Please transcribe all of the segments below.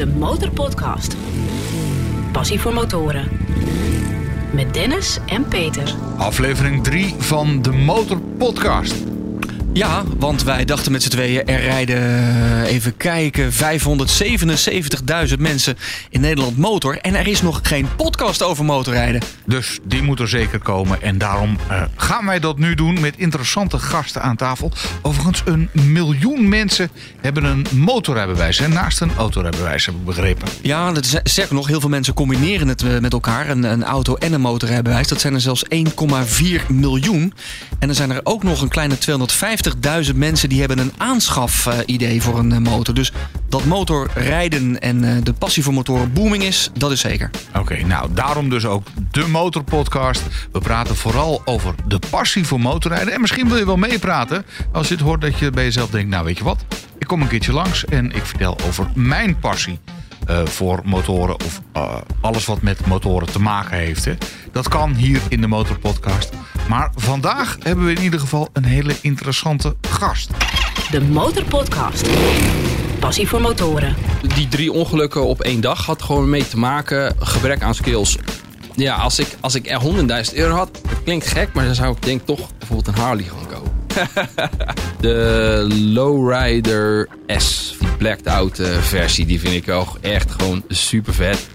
de Motorpodcast. Passie voor motoren. Met Dennis en Peter. Aflevering 3 van de Motor Podcast. Ja, want wij dachten met z'n tweeën, er rijden, eh, even kijken, 577.000 mensen in Nederland motor. En er is nog geen podcast over motorrijden. Dus die moet er zeker komen. En daarom eh, gaan wij dat nu doen met interessante gasten aan tafel. Overigens, een miljoen mensen hebben een motorrijbewijs. Hè, naast een autorijbewijs, heb ik begrepen. Ja, dat is, sterker nog, heel veel mensen combineren het eh, met elkaar. Een, een auto en een motorrijbewijs. Dat zijn er zelfs 1,4 miljoen. En er zijn er ook nog een kleine 250.000 mensen die hebben een aanschaf-idee voor een eh, motor. Dus dat motorrijden en eh, de passie voor motoren booming is, dat is zeker. Oké, nou daarom dus ook de Motor Podcast. We praten vooral over de passie voor motorrijden. En misschien wil je wel meepraten als je het hoort dat je bij jezelf denkt... nou weet je wat, ik kom een keertje langs en ik vertel over mijn passie. Eh, voor motoren of eh, alles wat met motoren te maken heeft. Hè. Dat kan hier in de Motorpodcast. Maar vandaag hebben we in ieder geval een hele interessante gast. De Motorpodcast. Passie voor motoren. die drie ongelukken op één dag had gewoon mee te maken. Gebrek aan skills. Ja, als ik, als ik er 100.000 euro had, dat klinkt gek, maar dan zou ik denk toch bijvoorbeeld een Harley gaan kopen. de Lowrider S, die blacked out eh, versie, die vind ik ook echt gewoon super vet.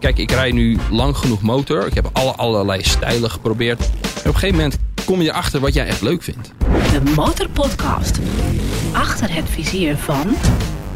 Kijk, ik rijd nu lang genoeg motor. Ik heb alle, allerlei stijlen geprobeerd. En op een gegeven moment kom je erachter wat jij echt leuk vindt. De Motorpodcast. Achter het vizier van...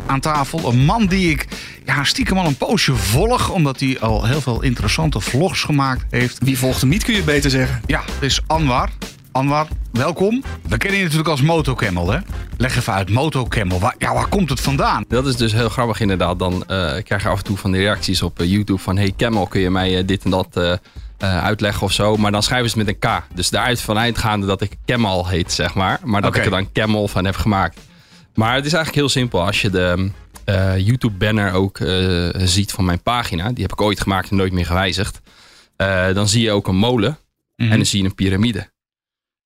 aan tafel. Een man die ik ja, stiekem al een poosje volg. Omdat hij al heel veel interessante vlogs gemaakt heeft. Wie volgt hem niet, kun je beter zeggen. Ja, het is Anwar. Anwar, welkom. We kennen je natuurlijk als Motocamel, hè? Leg even uit, Motocamel. Waar, ja, waar komt het vandaan? Dat is dus heel grappig inderdaad. Dan eh, krijg je af en toe van die reacties op eh, YouTube van... Hey Camel, kun je mij eh, dit en dat uitleggen of zo? Maar dan schrijven ze het met een K. Dus daaruit vanuitgaande dat ik Camel heet, zeg maar. Maar dat ik er dan Camel van heb gemaakt. Maar het is eigenlijk heel simpel. Als je de YouTube-banner ook ziet van mijn pagina... die heb ik ooit gemaakt en nooit meer gewijzigd... dan zie je ook een molen Mhm. en dan zie je een piramide.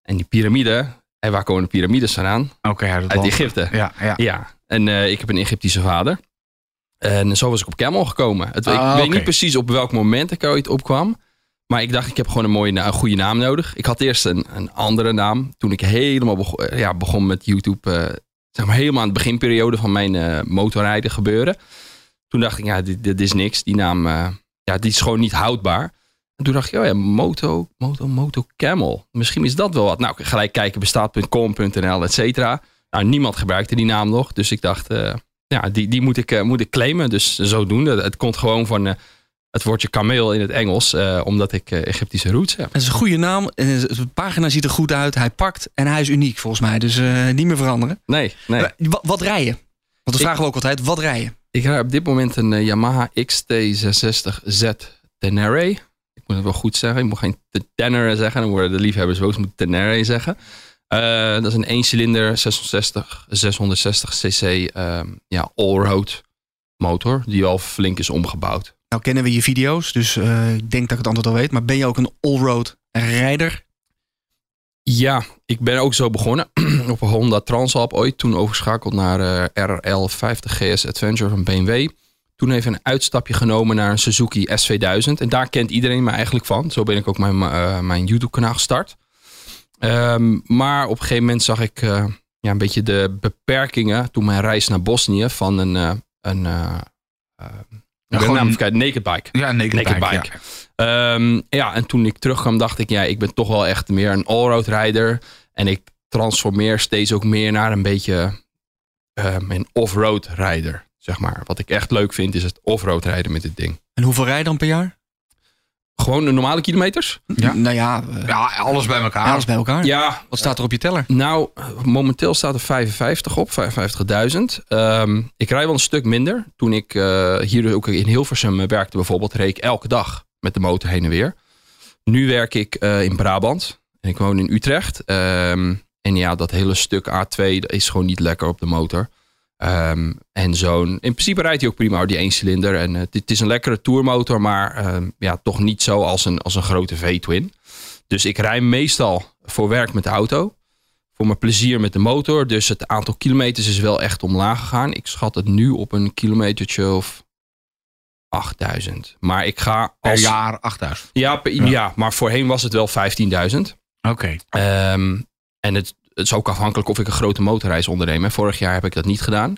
En die piramide... En waar komen de piramides vandaan? Oké, uit het Uit. Egypte. Ja, ja. Ja, en eh, ik heb een Egyptische vader. En zo was ik op Camel gekomen. Het, Ah, ik weet oké. niet precies op welk moment ik ooit opkwam. Maar ik dacht, ik heb gewoon een mooie, een goede naam nodig. Ik had eerst een, een andere naam. Toen ik helemaal begon, ja, begon met YouTube. eh, zeg maar helemaal aan de beginperiode van mijn eh, motorrijden gebeuren. Toen dacht ik, ja, dit, dit is niks. Die naam, eh, ja, die is gewoon niet houdbaar. En toen dacht ik, oh ja, Moto, Moto, Moto Camel. Misschien is dat wel wat. Nou, gelijk kijken, bestaat.com.nl, et cetera. Nou, niemand gebruikte die naam nog. Dus ik dacht, eh, ja, die, die moet, ik, eh, moet ik claimen. Dus zodoende. Het komt gewoon van eh, het woordje kameel in het Engels. omdat ik Egyptische roots heb. Het is een goede naam. De pagina ziet er goed uit. Hij pakt en hij is uniek volgens mij. Dus niet meer veranderen. Nee, nee. Wat, wat rij je? Want dat Ik- vragen we ook altijd. Wat rij je? Ik rijd op dit moment een Yamaha XT660Z Tenere. Ik moet het wel goed zeggen. Ik moet geen Tenere zeggen. Dan worden de liefhebbers boos. Ik moet Tenere zeggen. Eh, dat is een 1 cilinder 660, 660 cc ehm, ja, allroad motor. Die wel flink is omgebouwd. Nou kennen we je video's, dus eh, ik denk dat ik het antwoord al weet. Maar ben je ook een allroad rijder? Ja, ik ben ook zo begonnen. op een Honda Transalp ooit. Toen overschakeld naar eh RL 50 GS Adventure van BMW. Toen even een uitstapje genomen naar een Suzuki S2000. En daar kent iedereen me eigenlijk van. Zo ben ik ook mijn, eh, mijn YouTube kanaal gestart. Ehm, maar op een gegeven moment zag ik eh, ja, een beetje de beperkingen. Toen mijn reis naar Bosnië van een... eh, een de gewoon Naked Bike. Ja, naked, Naked bike. bike. ja. Ehm, ja, en toen ik terugkwam dacht ik, ja, ik ben toch wel echt meer een allroad rijder. En ik transformeer steeds ook meer naar een beetje een off-road rijder, zeg maar. Wat ik echt leuk vind is het off-road rijden met dit ding. En hoeveel rij je dan per jaar? Gewoon de normale kilometers? Ja. Nou ja, eh, Ja, alles bij elkaar. alles bij elkaar. Ja, Wat staat er op je teller? Nou, momenteel staat er 55 op, 55.000. Ehm, ik rij wel een stuk minder. Toen ik eh, hier dus ook in Hilversum werkte bijvoorbeeld, reed ik elke dag met de motor heen en weer. Nu werk ik eh, in Brabant en ik woon in Utrecht. Ehm, en ja, dat hele stuk A2 dat is gewoon niet lekker op de motor. Ehm, en zo'n, in principe rijdt hij ook prima, die één cilinder. En eh, het, is een lekkere tourmotor, maar ehm, ja, toch niet zo als een, als een grote V-twin. Dus ik rij meestal voor werk met de auto. Voor mijn plezier met de motor. Dus het aantal kilometers is wel echt omlaag gegaan. Ik schat het nu op een kilometertje of 8000. Maar ik ga Per als... jaar 8000. Ja, per- Ja. ja. maar voorheen was het wel 15.000. Oké. Ehm, en het, het is ook afhankelijk of ik een grote motorreis onderneem. Vorig jaar heb ik dat niet gedaan.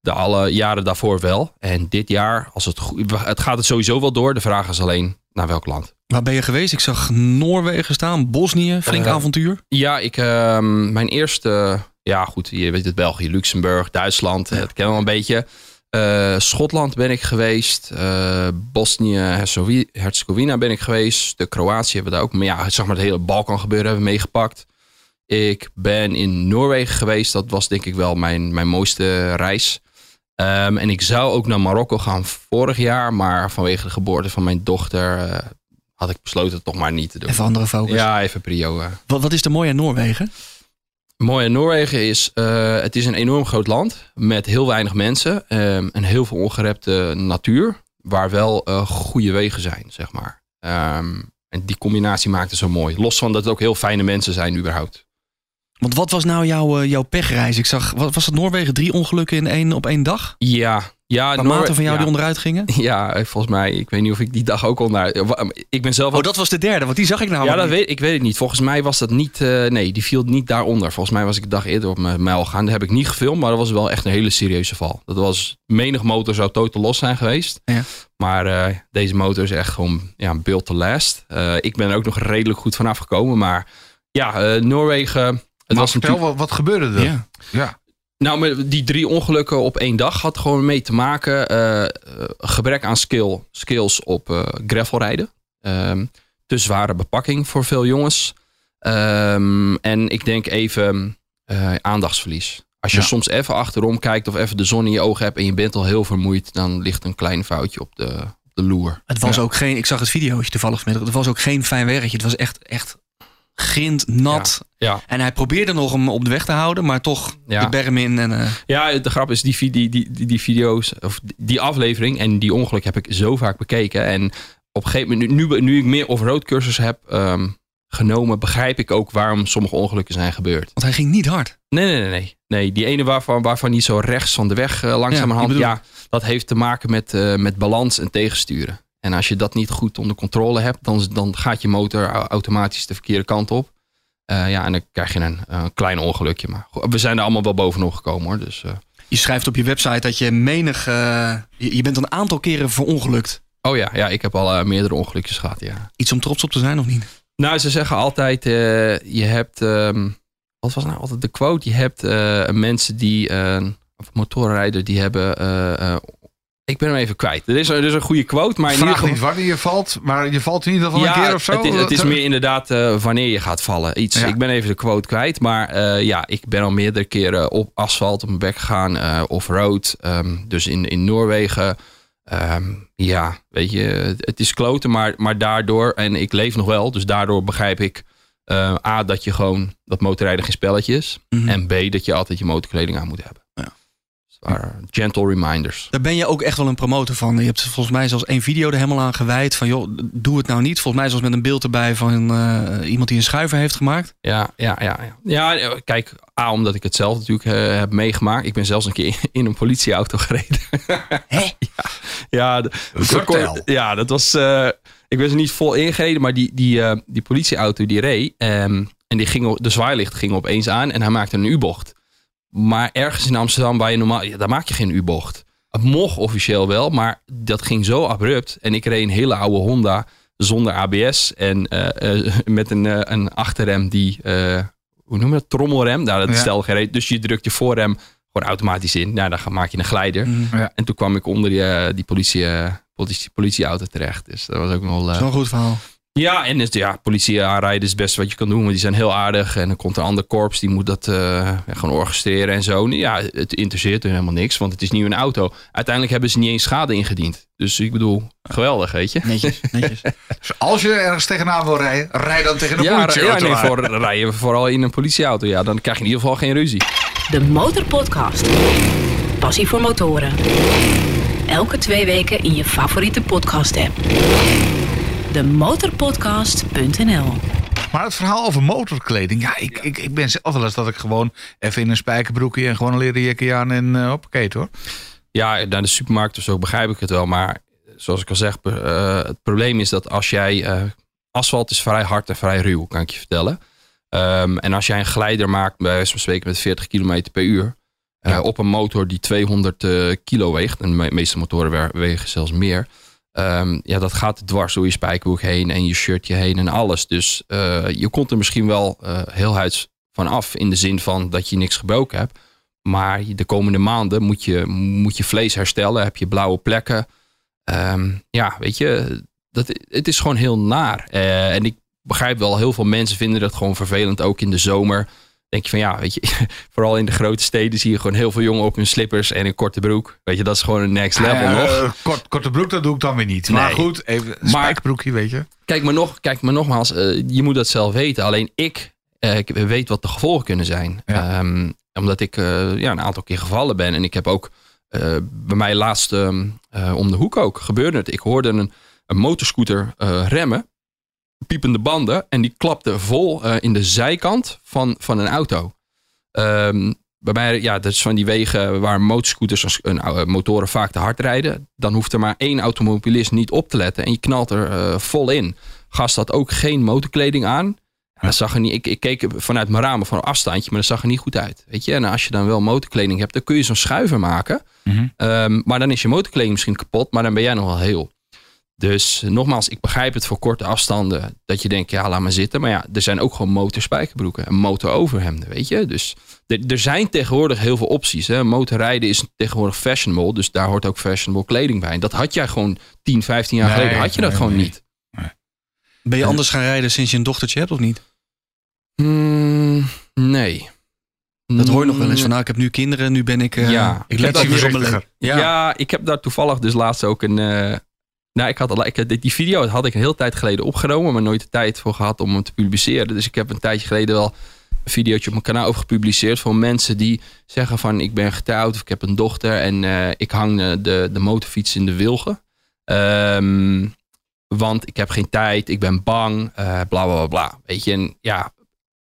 De alle jaren daarvoor wel. En dit jaar, als het, goed, het gaat het sowieso wel door. De vraag is alleen naar welk land. Waar ben je geweest? Ik zag Noorwegen staan, Bosnië, flink Eh, avontuur. Ja, ik, ehm, mijn eerste, ja goed, je weet het, België, Luxemburg, Duitsland, het kennen we wel een beetje. Eh, Schotland ben ik geweest, eh Bosnië, Herzegowi- Herzegovina ben ik geweest, de Kroatië hebben we daar ook, maar ja, zeg maar het hele Balkan gebeuren hebben we meegepakt. Ik ben in Noorwegen geweest, dat was denk ik wel mijn, mijn mooiste reis. Ehm, en ik zou ook naar Marokko gaan vorig jaar, maar vanwege de geboorte van mijn dochter eh, had ik besloten het toch maar niet te doen. Even andere focus. Ja, even prio. eh. Wat, wat is er mooi aan Noorwegen? Mooi aan Noorwegen is, eh, het is een enorm groot land met heel weinig mensen ehm, en heel veel ongerepte natuur, waar wel goede wegen zijn, zeg maar. Ehm, en die combinatie maakt het zo mooi. Los van dat het ook heel fijne mensen zijn überhaupt. Want wat was nou jouw, eh, jouw pechreis? Ik zag, wat was het Noorwegen? Drie ongelukken in één, op één dag? Ja, ja. Noor- maten van jou ja. die onderuit gingen? Ja, eh, volgens mij, ik weet niet of ik die dag ook onder. Ik ben zelf ook Oh, dat was de derde, want die zag ik nou Ja, dat weet, ik weet het niet. Volgens mij was dat niet... eh, nee, die viel niet daaronder. Volgens mij was ik de dag eerder op mijn mijl gaan. Dat heb ik niet gefilmd, maar dat was wel echt een hele serieuze val. Dat was... Menig motor zou totaal los zijn geweest. Ja. Maar eh, deze motor is echt gewoon ja, built to last. Eh, ik ben er ook nog redelijk goed vanaf gekomen. Maar ja, eh, Noorwegen... Het maar was vertel, natuurlijk, wat, wat gebeurde er? Ja. Ja. nou, met die drie ongelukken op één dag had gewoon mee te maken. eh, eh, gebrek aan skill, skills op eh gravelrijden. Ehm, te zware bepakking voor veel jongens. Ehm, en ik denk even eh, aandachtsverlies. Als je Ja. soms even achterom kijkt of even de zon in je ogen hebt en je bent al heel vermoeid, dan ligt een klein foutje op de, op de loer. Het was Ja. ook geen, ik zag het videootje toevallig vanmiddag. Het was ook geen fijn werkje. Het was echt, echt grind, nat. Ja. En hij probeerde nog hem op de weg te houden, maar toch Ja. de berm in. En, eh, Ja, de grap is, die, die, die, die, video's, of die aflevering en die ongeluk heb ik zo vaak bekeken. En op een gegeven moment, nu, nu, nu ik meer off-road cursus heb ehm, genomen, begrijp ik ook waarom sommige ongelukken zijn gebeurd. want hij ging niet hard. Nee, nee, nee, nee. nee die ene waarvan, waarvan die zo rechts van de weg eh, langzamerhand, ja, dat heeft te maken met, eh, met balans en tegensturen. En als je dat niet goed onder controle hebt, dan, dan gaat je motor au- automatisch de verkeerde kant op. Eh, ja, en dan krijg je een, een klein ongelukje. Maar we zijn er allemaal wel bovenop gekomen hoor. Dus, eh, Je schrijft op je website dat je menig... eh, je, je bent een aantal keren verongelukt. oh ja, ja, ik heb al meerdere ongelukjes gehad, ja. Iets om trots op te zijn of niet? Nou, ze zeggen altijd, je hebt, ehm, wat was nou altijd de quote? Je hebt mensen die, eh, of motorrijder, die hebben, ik ben hem even kwijt. Er is, er is een goede quote, maar in ieder Vraag geval... niet wanneer je valt, maar je valt in ieder geval een keer of zo. Het is, het is meer inderdaad eh, wanneer je gaat vallen. Iets. Ja. Ik ben even de quote kwijt. Maar eh, ja, ik ben al meerdere keren op asfalt op mijn bek gegaan. eh off-road. ehm, dus in, in Noorwegen. Ehm, ja, weet je, het is kloten. Maar, maar daardoor, en ik leef nog wel. Dus daardoor begrijp ik... eh, A, dat je gewoon, dat motorrijden geen spelletje is. Mhm. En B, dat je altijd je motorkleding aan moet hebben. Gentle reminders. Daar ben je ook echt wel een promotor van. Je hebt volgens mij zelfs één video er helemaal aan gewijd. Van joh, doe het nou niet. Volgens mij zelfs met een beeld erbij van eh, iemand die een schuiver heeft gemaakt. Ja, ja, ja, ja. Ja, kijk, A, omdat ik het zelf natuurlijk eh, heb meegemaakt. Ik ben zelfs een keer in een politieauto gereden. Hè? Ja, ja, de- Vertel. ja dat was... eh, ik ben er niet vol ingereden, maar die, die, eh, die politieauto die reed... ehm, en die ging, de zwaailicht ging opeens aan en hij maakte een U-bocht. Maar ergens in Amsterdam waar je normaal... Ja, daar maak je geen U-bocht. Het mocht officieel wel, maar dat ging zo abrupt. En ik reed een hele oude Honda zonder ABS. En eh, eh, met een, eh, een achterrem die... hoe noem je dat? Trommelrem. Nou, dat Ja. stel geen reet. Dus je drukt je voorrem gewoon automatisch in. Nou, dan maak je een glijder. Ja. En toen kwam ik onder die, die politie, politie, politieauto terecht. Dus dat was ook nog wel... Zo'n goed verhaal. Ja, en het, ja, politie aanrijden is het beste wat je kan doen. Want die zijn heel aardig. En dan komt een ander korps. Die moet dat eh, ja, gewoon orchestreren en zo. Ja, het interesseert hun helemaal niks. Want het is niet een auto. Uiteindelijk hebben ze niet eens schade ingediend. Dus ik bedoel, geweldig, weet je. Netjes, netjes. Dus als je ergens tegenaan wil rijden, rij dan tegen een Ja, ja politieauto nee, aan. voor, rijden vooral in een politieauto. Ja, dan krijg je in ieder geval geen ruzie. De Motorpodcast. Passie voor motoren. Elke twee weken in je favoriete podcast app. Demotorpodcast.nl Maar het verhaal over motorkleding. Ja, ik, ik, ik ben zelf wel eens dat ik gewoon even in een spijkerbroekje en gewoon een leren jekje aan en uh, hoppakee hoor. Ja, naar de supermarkt of zo begrijp ik het wel. Maar zoals ik al zeg, eh, het probleem is dat als jij. eh, asfalt is vrij hard en vrij ruw, kan ik je vertellen. Ehm, en als jij een glijder maakt, bij wijze van spreken met 40 km per uur. eh, Ja. op een motor die 200 eh, kilo weegt. En de me- meeste motoren we- wegen zelfs meer. Ehm, ja, dat gaat dwars door je spijkerboek heen en je shirtje heen en alles. Dus eh, je komt er misschien wel eh, heel huids van af. In de zin van dat je niks gebroken hebt. Maar de komende maanden moet je, moet je vlees herstellen. Heb je blauwe plekken. Ehm, ja, weet je, dat, het is gewoon heel naar. Eh, en ik begrijp wel, heel veel mensen vinden dat gewoon vervelend. Ook in de zomer. Denk je van ja, weet je, vooral in de grote steden zie je gewoon heel veel jongen op hun slippers en een korte broek. Weet je, dat is gewoon een next level Eh, nog. kort, korte broek, dat doe ik dan weer niet. Maar goed, even een Maar- spijkerbroekje, weet je. Kijk, maar, nog, kijk, maar nogmaals, eh, je moet dat zelf weten. Alleen ik, eh, ik weet wat de gevolgen kunnen zijn. Ja. Ehm, omdat ik eh, ja, een aantal keer gevallen ben. En ik heb ook eh, bij mij laatst ehm, eh, om de hoek ook gebeurde het. Ik hoorde een, een motorscooter eh, remmen. Piepende banden. En die klapte vol eh, in de zijkant van, van een auto. Ehm, bij mij, ja, dat is van die wegen waar motorscooters als een, oude motoren vaak te hard rijden. Dan hoeft er maar één automobilist niet op te letten en je knalt er eh, vol in. Gast had ook geen motorkleding aan. Dat zag er niet, ik, ik keek vanuit mijn ramen van een afstandje, maar dat zag er niet goed uit. Weet je? En als je dan wel motorkleding hebt, dan kun je zo'n schuiver maken. Mhm. Ehm, maar dan is je motorkleding misschien kapot, maar dan ben jij nog wel heel. Dus nogmaals, ik begrijp het voor korte afstanden. Dat je denkt, ja, laat maar zitten. Maar ja, er zijn ook gewoon motorspijkerbroeken en motoroverhemden, weet je. Dus er, er zijn tegenwoordig heel veel opties. Hè. Motorrijden is tegenwoordig fashionable. Dus daar hoort ook fashionable kleding bij. En dat had jij gewoon 10, 15 jaar Nee, geleden. Had je dat nee, gewoon nee. niet. Ben je anders gaan rijden sinds je een dochtertje hebt of niet? Hmm, nee. Dat hoor je nog wel eens van, nou, ik heb nu kinderen, nu ben ik... eh, Ja. ik let anders op mijn leven. Ja. ik heb daar toevallig dus laatst ook een. eh, nou, ik had al, ik, die video had ik een tijd geleden opgenomen, maar nooit de tijd voor gehad om hem te publiceren. Dus ik heb een tijdje geleden wel een videootje op mijn kanaal over gepubliceerd voor mensen die zeggen van ik ben getrouwd of ik heb een dochter en eh, ik hang de, de motorfiets in de wilgen. Ehm, want ik heb geen tijd, ik ben bang, eh, bla bla bla. Weet je, en ja,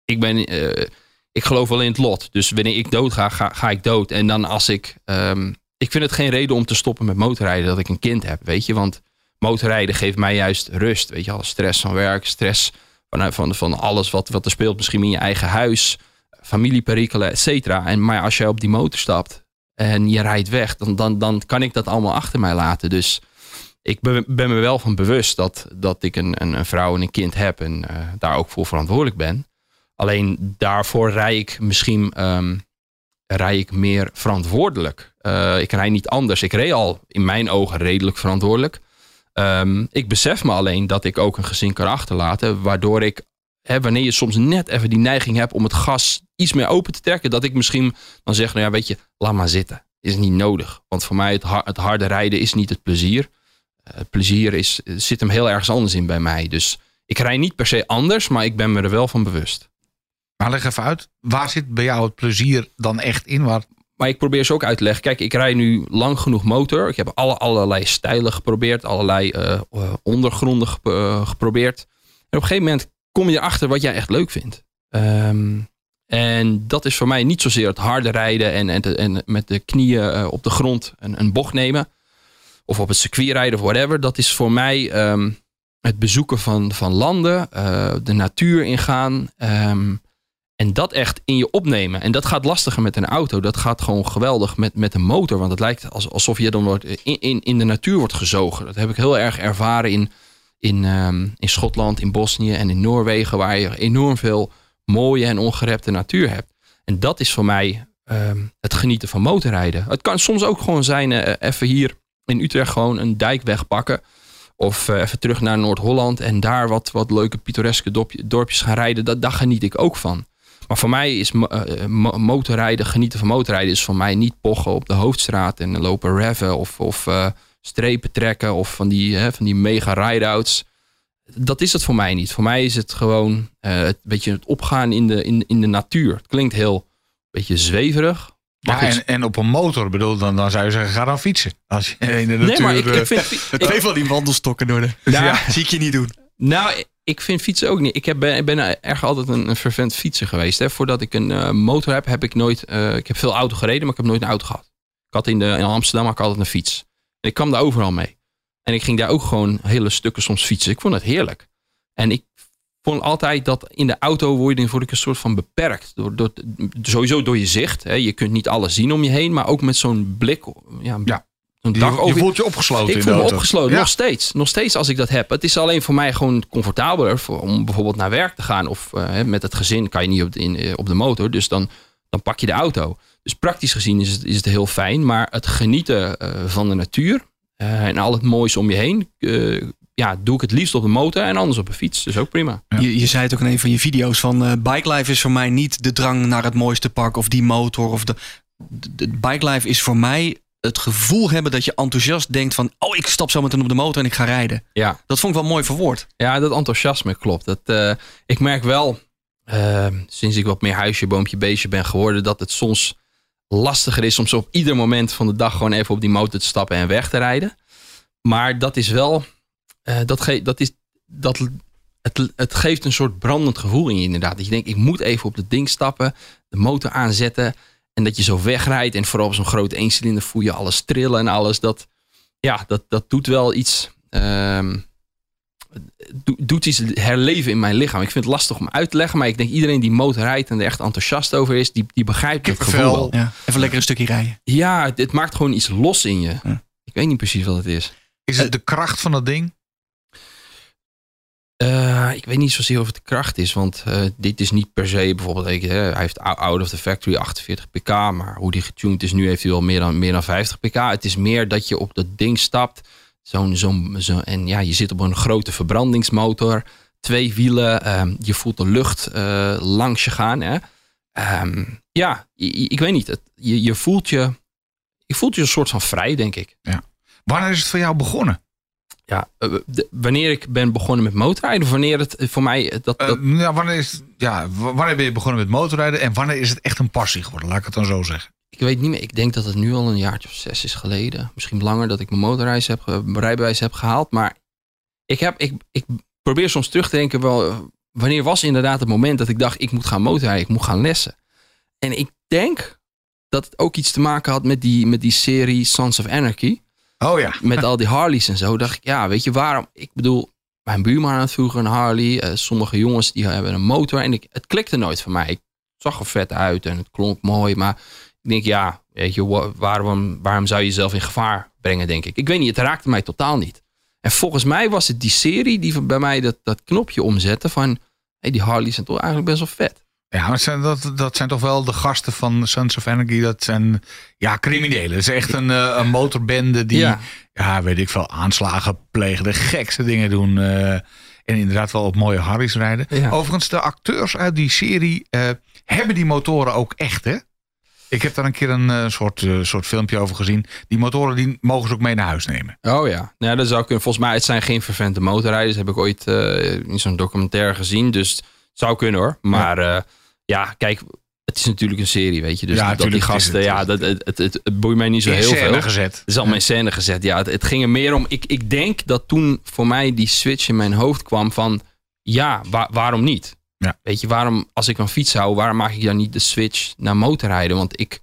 ik ben. eh, ik geloof wel in het lot. Dus wanneer ik dood ga, ga, ga ik dood. En dan als ik. ehm, ik vind het geen reden om te stoppen met motorrijden dat ik een kind heb. Weet je, want motorrijden geeft mij juist rust. Weet je, al stress van werk, stress van, van, van alles wat, wat er speelt. Misschien in je eigen huis, familieperikelen, et. En maar als jij op die motor stapt en je rijdt weg, dan, dan, dan kan ik dat allemaal achter mij laten. Dus ik ben, ben me wel van bewust dat, dat ik een, een, een vrouw en een kind heb en eh, daar ook voor verantwoordelijk ben. Alleen daarvoor rij ik misschien ehm, rij ik meer verantwoordelijk. Eh, ik rij niet anders. Ik reed al in mijn ogen redelijk verantwoordelijk. Ehm, ik besef me alleen dat ik ook een gezin kan achterlaten, waardoor ik, hè, wanneer je soms net even die neiging hebt om het gas iets meer open te trekken, dat ik misschien dan zeg, nou ja, weet je, laat maar zitten. Is niet nodig. Want voor mij het, het harde rijden is niet het plezier. Het plezier is, zit hem heel ergens anders in bij mij. Dus ik rij niet per se anders, maar ik ben me er wel van bewust. Maar leg even uit, waar zit bij jou het plezier dan echt in? Waar, Maar ik probeer ze ook uit te leggen. Kijk, ik rij nu lang genoeg motor. Ik heb alle, allerlei stijlen geprobeerd. Allerlei eh, eh, ondergronden eh, geprobeerd. En op een gegeven moment kom je erachter wat jij echt leuk vindt. Ehm, en dat is voor mij niet zozeer het harde rijden en, en, en met de knieën op de grond een, een bocht nemen. Of op het circuit rijden of whatever. Dat is voor mij ehm, het bezoeken van, van landen. de natuur ingaan. ehm, en dat echt in je opnemen. En dat gaat lastiger met een auto. Dat gaat gewoon geweldig met, met een motor. Want het lijkt als- alsof je dan wordt in, in, in de natuur wordt gezogen. Dat heb ik heel erg ervaren in, in, ehm, in Schotland, in Bosnië en in Noorwegen. Waar je enorm veel mooie en ongerepte natuur hebt. En dat is voor mij ehm, het genieten van motorrijden. Het kan soms ook gewoon zijn eh, even hier in Utrecht gewoon een dijk wegpakken. Of eh, even terug naar Noord-Holland en daar wat, wat leuke pittoreske dorpje- dorpjes gaan rijden. Dat, daar geniet ik ook van. Maar voor mij is eh, mo- motorrijden, genieten van motorrijden, is voor mij niet pochen op de hoofdstraat en lopen reven of, of eh, strepen trekken of van die, hè, van die mega ride-outs. Dat is het voor mij niet. Voor mij is het gewoon eh, het beetje het opgaan in de, in, in de natuur. Het klinkt heel beetje zweverig. ja, en, en op een motor, bedoel, dan, dan zou je zeggen, ga dan fietsen. Als je in de natuur... nee, maar ik, eh, ik vind. Het die wandelstokken door de... Ja. Zie ik je niet doen. Nou, ik vind fietsen ook niet. Ik heb, ben, ben erg altijd een, fervent fietser geweest. Hè. Voordat ik een eh, motor heb, heb ik nooit. eh, ik heb veel auto gereden, maar ik heb nooit een auto gehad. Ik had in, de, in Amsterdam had ik altijd een fiets. En ik kwam daar overal mee. En ik ging daar ook gewoon hele stukken soms fietsen. Ik vond het heerlijk. En ik vond altijd dat in de auto word ik een soort van beperkt. Door, door, sowieso door je zicht. Hè. Je kunt niet alles zien om je heen. Maar ook met zo'n blik. Ja. Je, dag je over. voelt je opgesloten Ik in voel de me auto. opgesloten, Ja. nog steeds. Nog steeds als ik dat heb. Het is alleen voor mij gewoon comfortabeler voor, om bijvoorbeeld naar werk te gaan. Of eh, hè, met het gezin kan je niet op de, in, eh, op de motor. Dus dan, dan pak je de auto. Dus praktisch gezien is het, is het heel fijn. Maar het genieten eh, van de natuur eh, en al het moois om je heen... eh, ja, doe ik het liefst op de motor en anders op een fiets. Dus ook prima. Ja. Je, je zei het ook in een van je video's van eh bike life is voor mij niet de drang naar het mooiste pak of die motor of de bike life is voor mij het gevoel hebben dat je enthousiast denkt van oh ik stap zo meteen op de motor en ik ga rijden. Ja, Dat vond ik wel mooi verwoord. Ja, dat enthousiasme klopt. Dat, eh, ik merk wel, eh, sinds ik wat meer huisje, boompje, beestje ben geworden, dat het soms lastiger is om zo op ieder moment van de dag gewoon even op die motor te stappen en weg te rijden. Maar dat is wel, eh, dat, ge dat is, dat, het, het geeft een soort brandend gevoel in je inderdaad. Dat je denkt, ik moet even op het ding stappen, de motor aanzetten en dat je zo wegrijdt. En vooral op zo'n grote eencilinder voel je alles trillen en alles. Dat, ja, dat, dat doet wel iets... ehm, do- doet iets herleven in mijn lichaam. Ik vind het lastig om uit te leggen, maar ik denk iedereen die motor rijdt en er echt enthousiast over is, die, die begrijpt het gevoel wel. Ja. Even lekker een stukje rijden. Ja, het, het maakt gewoon iets los in je. Ja. Ik weet niet precies wat het is. Is het de kracht van dat ding? Eh, ik weet niet zozeer of het de kracht is, want eh, dit is niet per se bijvoorbeeld, hè, hij heeft ou- out of the factory 48 pk, maar hoe die getuned is nu heeft hij wel meer dan, meer dan 50 pk. Het is meer dat je op dat ding stapt zo'n, zo'n, zo, en ja, je zit op een grote verbrandingsmotor, twee wielen, ehm, je voelt de lucht eh, langs je gaan. Hè. Ehm, ja, ik weet niet, je, je, voelt je, je voelt je een soort van vrij, denk ik. Wanneer is het voor jou begonnen? Ja, eh, de- wanneer ik ben begonnen met motorrijden, of wanneer het eh, voor mij eh, dat, dat ja, wanneer, is, ja, wanneer ben je begonnen met motorrijden en wanneer is het echt een passie geworden? Laat ik het dan zo zeggen. Ik weet niet meer. Ik denk dat het nu al een jaartje of zes is geleden. Misschien langer dat ik mijn motorreis heb, mijn rijbewijs heb gehaald. Maar ik, heb, ik, ik probeer soms terug te denken. Wel, wanneer was inderdaad het moment dat ik dacht: ik moet gaan motorrijden, ik moet gaan lessen. En ik denk dat het ook iets te maken had met die, met die serie Sons of Anarchy. Oh ja. Met al die Harleys en zo. Dacht ik, ja, weet je waarom? Ik bedoel, mijn buurman had vroeger een Harley. eh, sommige jongens die hebben een motor. En ik, het klikte nooit voor mij. Ik zag er vet uit en het klonk mooi. Maar ik denk, ja, weet je, wa- waarom, waarom zou je jezelf in gevaar brengen, denk ik. Ik weet niet, het raakte mij totaal niet. En volgens mij was het die serie die bij mij dat, dat knopje omzette van... Hey, die Harleys zijn toch eigenlijk best wel vet. Ja, maar zijn, dat, dat zijn toch wel de gasten van Sons of Anarchy. Dat zijn ja, criminelen. Het is echt een, eh, een motorbende die, ja. Ja. weet ik veel, aanslagen plegen. De gekste dingen doen. eh, en inderdaad wel op mooie Harleys rijden. Ja. Overigens, de acteurs uit die serie eh, hebben die motoren ook echt, hè? Ik heb daar een keer een soort, soort filmpje over gezien. Die motoren die mogen ze ook mee naar huis nemen. Oh ja, nou, ja, dat zou kunnen. Volgens mij, het zijn geen vervente motorrijders. Heb ik ooit in zo'n documentaire gezien. Dus het zou kunnen hoor. Maar ja, ja kijk, het is natuurlijk een serie, weet je. Dus Ja, dat die het is gasten, het. ja, dat, het, het, het, het boeit mij niet zo heel scène veel. gezet. Het is allemaal in scène gezet. Ja, het, het ging er meer om. Ik, ik denk dat toen voor mij die switch in mijn hoofd kwam van... Ja, wa- waarom niet? Ja. Weet je, waarom als ik van fiets hou... waarom maak ik dan niet de switch naar motorrijden? Want ik,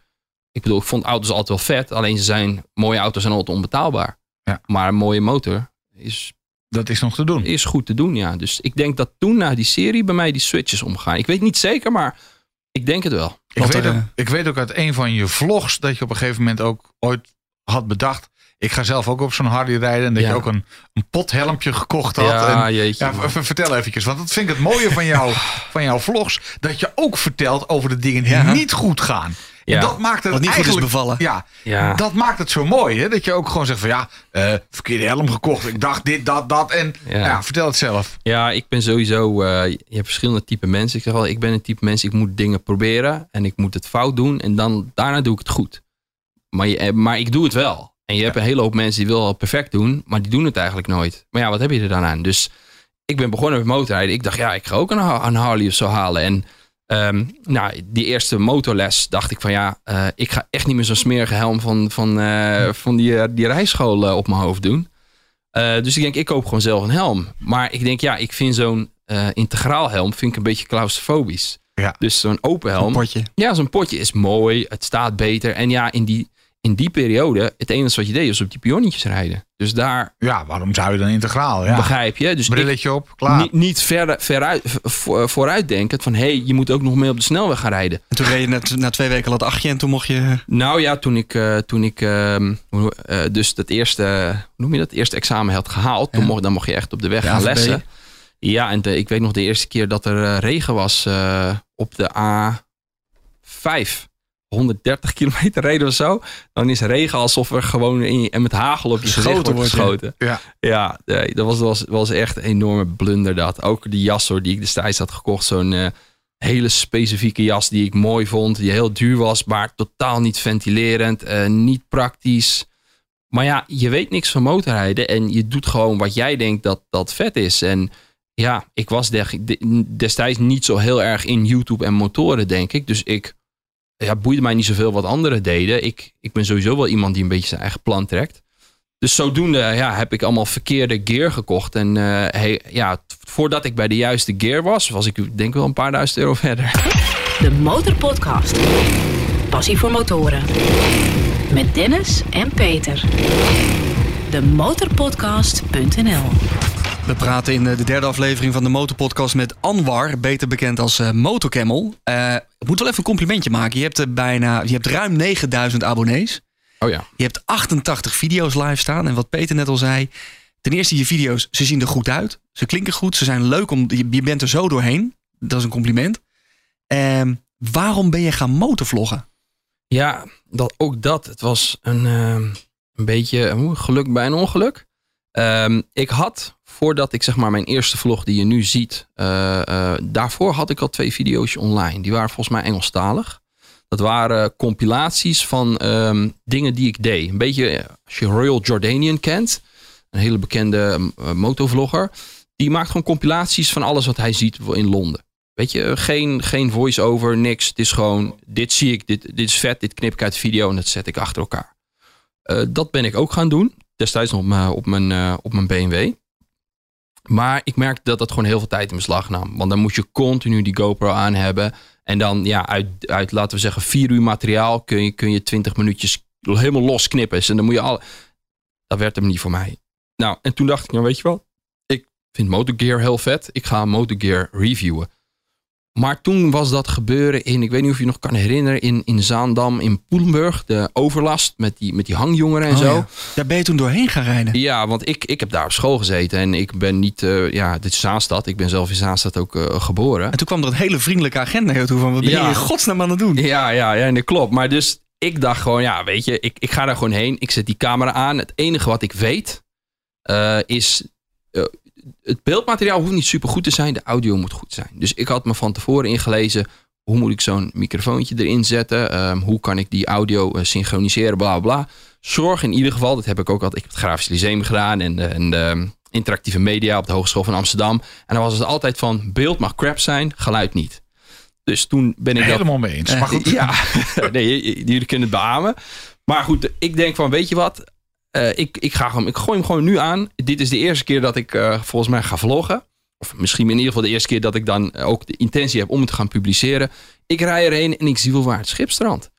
ik bedoel, ik vond auto's altijd wel vet. Alleen ze zijn, mooie auto's zijn altijd onbetaalbaar. Ja. Maar een mooie motor is, Dat is nog te doen. is goed te doen, ja. Dus ik denk dat toen na die serie bij mij die switch is omgegaan. Ik weet niet zeker, maar ik denk het wel. Ik weet, er, ook, eh, ik weet ook uit een van je vlogs dat je op een gegeven moment ook ooit had bedacht. Ik ga zelf ook op zo'n Harley rijden. En dat Ja. je ook een, een pothelmpje gekocht had. Ja, en, jeetje, ja, vertel eventjes. Want dat vind ik het mooie van, jou, van jouw vlogs. Dat je ook vertelt over de dingen die Ja. niet goed gaan. Ja. En dat maakt het Wat niet goed is eigenlijk... bevallen. Ja, Ja. dat maakt het zo mooi. Hè? Dat je ook gewoon zegt van ja, eh, verkeerde helm gekocht. Ik dacht dit, dat, dat. En ja. Vertel het zelf. Ja, ik ben sowieso. eh, je hebt verschillende type mensen. Ik zeg wel, ik ben een type mens. Ik moet dingen proberen en ik moet het fout doen en dan daarna doe ik het goed. Maar, je, eh, maar ik doe het wel. En je hebt een hele hoop mensen die willen het perfect doen, maar die doen het eigenlijk nooit. Maar ja, wat heb je er dan aan? Dus ik ben begonnen met motorrijden. Ik dacht, ja, ik ga ook een, een Harley of zo halen. En ehm, nou, die eerste motorles dacht ik van ja, eh, ik ga echt niet meer zo'n smerige helm van, van, eh, van die, eh, die rijschool op mijn hoofd doen. Dus ik denk, ik koop gewoon zelf een helm. Maar ik denk, ja, ik vind zo'n integraal helm vind ik een beetje claustrofobisch. Ja. Dus zo'n open helm. Potje. Ja, zo'n potje is mooi. Het staat beter. En ja, in die, in die periode, het enige wat je deed was op die pionnetjes rijden. Dus daar Ja, waarom zou je dan integraal? Ja. begrijp je. Dus ik, Brilletje op, klaar. niet, niet verder, veruit, vo- vooruitdenkend van hé, hey, je moet ook nog mee op de snelweg gaan rijden. En toen reed je net, na twee weken al het achtje en toen mocht je... Nou ja, toen ik, eh, toen ik ehm, eh, dus dat eerste, hoe noem je dat, eerste examen had gehaald, toen Ja. mocht, dan mocht je echt op de weg De gaan AVB. lessen. Ja, en de- ik weet nog de eerste keer dat er eh, regen was eh, op de A5. 130 kilometer reden of zo. Dan is regen alsof er gewoon in, en met hagel op je Geschoten gezicht wordt geschoten. Ja. Ja, nee, dat was, was, was echt een enorme blunder dat. Ook die jas hoor, die ik destijds had gekocht. Zo'n eh, hele specifieke jas die ik mooi vond. Die heel duur was, maar totaal niet ventilerend. eh, niet praktisch. Maar ja, je weet niks van motorrijden. En je doet gewoon wat jij denkt dat, dat vet is. En ja, ik was de- de- destijds niet zo heel erg in YouTube en motoren, denk ik. Dus ik ja, boeide mij niet zoveel wat anderen deden. Ik, ik ben sowieso wel iemand die een beetje zijn eigen plan trekt. Dus zodoende ja, heb ik allemaal verkeerde gear gekocht. En eh, ja, voordat ik bij de juiste gear was, was ik denk wel een paar duizend euro verder. De Motorpodcast. Passie voor motoren. Met Dennis en Peter. De Motorpodcast.nl We praten in eh, de derde aflevering van de Motorpodcast met Anwar, beter bekend als Motorcamel. Eh, ik moet wel even een complimentje maken. Je hebt, er bijna, je hebt ruim 9000 abonnees. Oh ja. Je hebt 88 video's live staan. En wat Peter net al zei. Ten eerste, je video's, ze zien er goed uit. Ze klinken goed. Ze zijn leuk. Om, je, je bent er zo doorheen. Dat is een compliment. Ehm, waarom ben je gaan motorvloggen? Ja, dat, ook dat. Het was een, ehm, een beetje geluk bij een ongeluk. Ehm, ik had, voordat ik zeg maar mijn eerste vlog die je nu ziet, eh, eh, daarvoor had ik al twee video's online. Die waren volgens mij Engelstalig. Dat waren compilaties van ehm, dingen die ik deed. Een beetje, eh, als je Royal Jordanian kent, een hele bekende motovlogger. Die maakt gewoon compilaties van alles wat hij ziet in Londen. Weet je, geen, geen voice-over, niks. Het is gewoon, dit zie ik, dit, dit is vet, dit knip ik uit de video en dat zet ik achter elkaar. Dat ben ik ook gaan doen. Destijds nog op mijn, op mijn, eh, op mijn BMW. Maar ik merkte dat dat gewoon heel veel tijd in beslag nam. Want dan moet je continu die GoPro aan hebben. En dan ja, uit, uit laten we zeggen, vier uur materiaal kun je, kun je 20 minuutjes helemaal los knippen. En dan moet je al. Dat werd hem niet voor mij. Nou, en toen dacht ik, nou weet je wel, ik vind motorgear heel vet. Ik ga motorgear reviewen. Maar toen was dat gebeuren in, ik weet niet of je nog kan herinneren, in, in Zaandam, in Poelenburg. De overlast met die, met die hangjongeren en Oh, zo. ja. Daar ben je toen doorheen gaan rijden. Ja, want ik, ik heb daar op school gezeten en ik ben niet, eh, ja, dit is Zaanstad. Ik ben zelf in Zaanstad ook eh, geboren. En toen kwam er een hele vriendelijke agent naar je toe van... wat ben Ja. je in godsnaam aan het doen? Ja, ja, ja, dat klopt. Maar dus ik dacht gewoon, ja, weet je, ik, ik ga daar gewoon heen. Ik zet die camera aan. Het enige wat ik weet eh, is, het beeldmateriaal hoeft niet super goed te zijn. De audio moet goed zijn. Dus ik had me van tevoren ingelezen, hoe moet ik zo'n microfoontje erin zetten? Ehm, hoe kan ik die audio eh, synchroniseren, bla, bla. Zorg in ieder geval, dat heb ik ook altijd, ik heb het Grafisch Lyceum gedaan en, en de interactieve media op de Hogeschool van Amsterdam. En dan was het altijd van, beeld mag crap zijn, geluid niet. Dus toen ben ik dat Helemaal mee eens. Maar goed, ja, nee, jullie kunnen het beamen. Maar goed, ik denk van, weet je wat? Eh, ik, ik, ga gewoon, ik gooi hem gewoon nu aan. Dit is de eerste keer dat ik eh, volgens mij ga vloggen. Of misschien in ieder geval de eerste keer dat ik dan ook de intentie heb om het te gaan publiceren. Ik rij erheen en ik zie wel waar het schip strandt.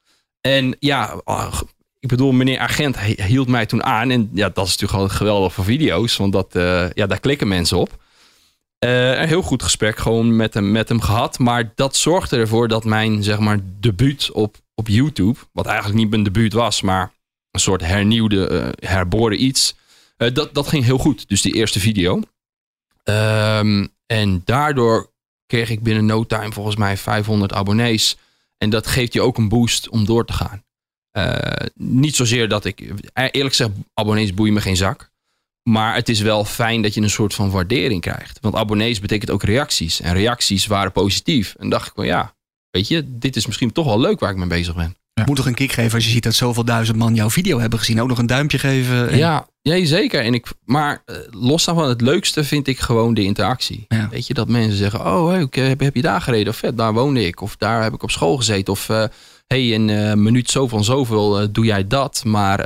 En ja, ah, ik bedoel, meneer agent hi- hield mij toen aan. En ja, dat is natuurlijk gewoon geweldig voor video's. Want dat, eh, ja, daar klikken mensen op. Eh, een heel goed gesprek gewoon met hem, met hem gehad. Maar dat zorgde ervoor dat mijn zeg maar, debuut op, op YouTube, wat eigenlijk niet mijn debuut was, maar een soort hernieuwde, eh, herboren iets, eh, dat, dat ging heel goed. Dus die eerste video. Ehm, en daardoor kreeg ik binnen no time volgens mij 500 abonnees. En dat geeft je ook een boost om door te gaan. Eh, niet zozeer dat ik, eerlijk gezegd, abonnees boeien me geen zak. Maar het is wel fijn dat je een soort van waardering krijgt. Want abonnees betekent ook reacties. En reacties waren positief. En dacht ik van ja, weet je, dit is misschien toch wel leuk waar ik mee bezig ben. Moet toch een kick geven als je ziet dat zoveel duizend man jouw video hebben gezien. Ook nog een duimpje geven. En- Ja, ja zeker. En ik, maar eh, los daarvan, het leukste vind ik gewoon de interactie. Ja. Weet je, dat mensen zeggen, oh, hey, heb, heb je daar gereden? Of vet, daar woonde ik. Of daar heb ik op school gezeten. Of eh hey, in eh minuut zoveel en zoveel doe jij dat. Maar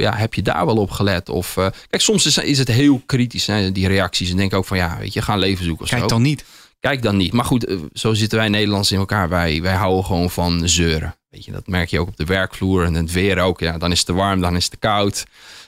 ja, heb je daar wel op gelet? Of, kijk, soms is, is het heel kritisch, hè, die reacties. En denk ook van, ja, weet je, ga een leven zoeken Kijk zo. dan niet. Kijk dan niet. Maar goed, zo zitten wij Nederlands in elkaar. Wij, wij houden gewoon van zeuren. Weet je, dat merk je ook op de werkvloer en het weer ook. Ja, dan is het te warm, dan is het te koud.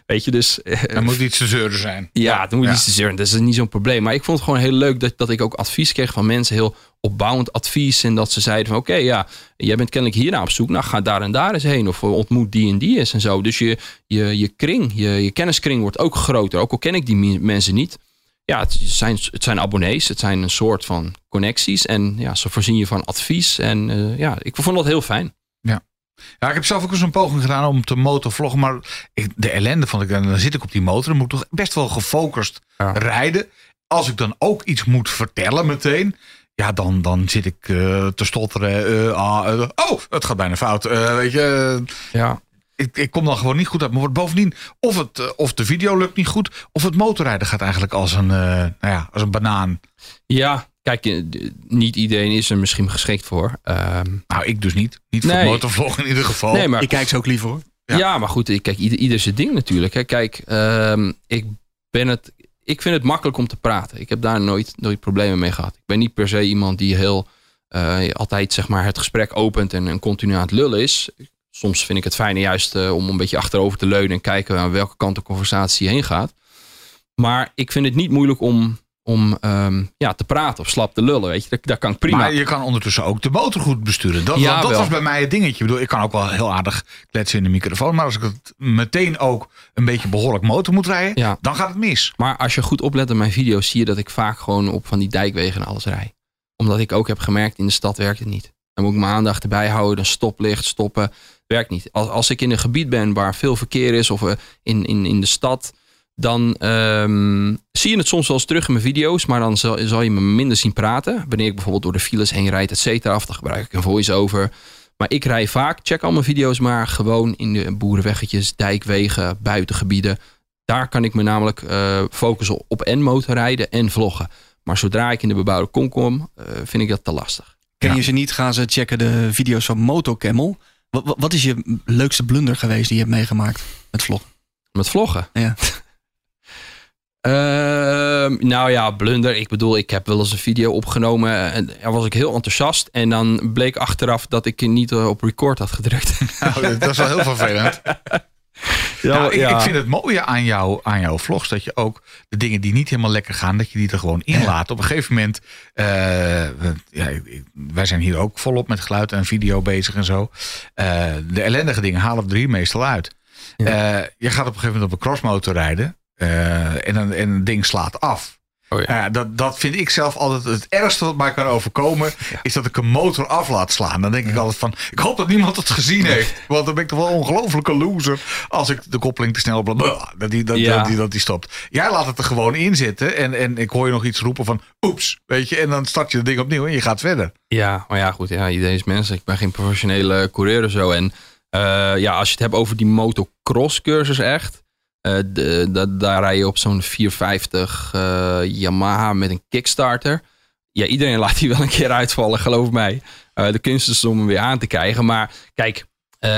Weet je, dus... Er moet iets te zeuren zijn. Ja, het moet Ja. iets te zeuren. Dat is niet zo'n probleem. Maar ik vond het gewoon heel leuk dat, dat ik ook advies kreeg van mensen. Heel opbouwend advies. En dat ze zeiden van oké, ja, jij bent kennelijk hierna op zoek. Nou, ga daar en daar eens heen. Of eh, ontmoet die en die eens en zo. Dus je, je, je kring, je, je kenniskring wordt ook groter. Ook al ken ik die mensen niet. Ja, het zijn, het zijn abonnees. Het zijn een soort van connecties. En ja, ze voorzien je van advies. En eh, ja, ik vond dat heel fijn. Ja, ik heb zelf ook eens een poging gedaan om te motorvloggen. Maar ik, de ellende vond ik, dan zit ik op die motor. Dan moet ik toch best wel gefocust Ja. rijden. Als ik dan ook iets moet vertellen meteen. Ja, dan, dan zit ik eh, te stotteren. eh, ah, eh, oh, het gaat bijna fout. Weet je, Ja, ik, ik kom dan gewoon niet goed uit. Maar bovendien, of, het, of de video lukt niet goed. Of het motorrijden gaat eigenlijk als een, nou ja, als een banaan. ja kijk, eh, niet iedereen is er misschien geschikt voor. Ehm, Nou, ik dus niet. Niet voor Nee. motorvloggen in ieder geval. nee, maar Ik kijk ze ook liever hoor. Ja. Ja, maar goed, ik- kijk, ieder, ieder zijn ding natuurlijk. Hè. Kijk, ehm, ik ben het. Ik vind het makkelijk om te praten. Ik heb daar nooit, nooit problemen mee gehad. Ik ben niet per se iemand die heel eh, altijd zeg maar, het gesprek opent en, en continu aan het lullen is. Soms vind ik het fijner juist eh, om een beetje achterover te leunen en kijken aan welke kant de conversatie heen gaat. Maar ik vind het niet moeilijk om, om ehm, ja, te praten of slap te lullen. Weet je. Dat, dat kan ik prima. Maar je kan ondertussen ook de motor goed besturen. Dat, Ja, dat was bij mij het dingetje. Ik bedoel, ik kan ook wel heel aardig kletsen in de microfoon. Maar als ik het meteen ook een beetje behoorlijk motor moet rijden, Ja. dan gaat het mis. Maar als je goed oplet in mijn video's, zie je dat ik vaak gewoon op van die dijkwegen en alles rij. Omdat ik ook heb gemerkt, in de stad werkt het niet. Dan moet ik mijn aandacht erbij houden, dan stoplicht, stoppen. Werkt niet. Als, als ik in een gebied ben waar veel verkeer is of eh, in, in, in de stad, dan ehm, zie je het soms wel eens terug in mijn video's, maar dan zal, zal je me minder zien praten. Wanneer ik bijvoorbeeld door de files heen rijd, et cetera, of dan gebruik ik een voice-over. Maar ik rij vaak, check al mijn video's maar gewoon in de boerenweggetjes, dijkwegen, buitengebieden. Daar kan ik me namelijk eh, focussen op en motorrijden en vloggen. Maar zodra ik in de bebouwde kom kom, eh, vind ik dat te lastig. Ken Ja. je ze niet, gaan ze checken de video's van Motocamel. Wat, wat- wat is je leukste blunder geweest die je hebt meegemaakt met vlog? Met vloggen? Ja. Ehm, nou ja, blunder. Ik bedoel, ik heb wel eens een video opgenomen. En daar was ik heel enthousiast. En dan bleek achteraf dat ik niet op record had gedrukt. Nou, dat is wel heel vervelend. Nou, ik, ik vind het mooie aan, jou, aan jouw vlogs dat je ook de dingen die niet helemaal lekker gaan, dat je die er gewoon in laat. Op een gegeven moment, eh, ja, wij zijn hier ook volop met geluid en video bezig en zo. Eh, de ellendige dingen halen we er hier meestal uit. Ja. Eh, je gaat op een gegeven moment op een crossmotor rijden eh, en, een, en een ding slaat af. Oh ja. Ja, dat, dat vind ik zelf altijd het ergste wat mij kan overkomen. Is dat ik een motor af laat slaan. Dan denk ik altijd van. Ik hoop dat niemand het gezien heeft. Want dan ben ik toch wel een ongelofelijke loser. Als ik de koppeling te snel. Blablabla, dat, die, dat, Ja. dat, die, dat die stopt. Jij laat het er gewoon in zitten. En, en ik hoor je nog iets roepen van. Oeps. Weet je. En dan start je het ding opnieuw. En je gaat verder. Ja, maar ja, goed. Ja, iedereen is mens. Ik ben geen professionele coureur of zo. En eh, ja, als je het hebt over die motocross cursus echt. Eh, daar rij je op zo'n 450 eh, Yamaha met een Kickstarter. Ja, iedereen laat die wel een keer uitvallen, geloof mij. Eh, de kunst is om hem weer aan te krijgen. Maar kijk,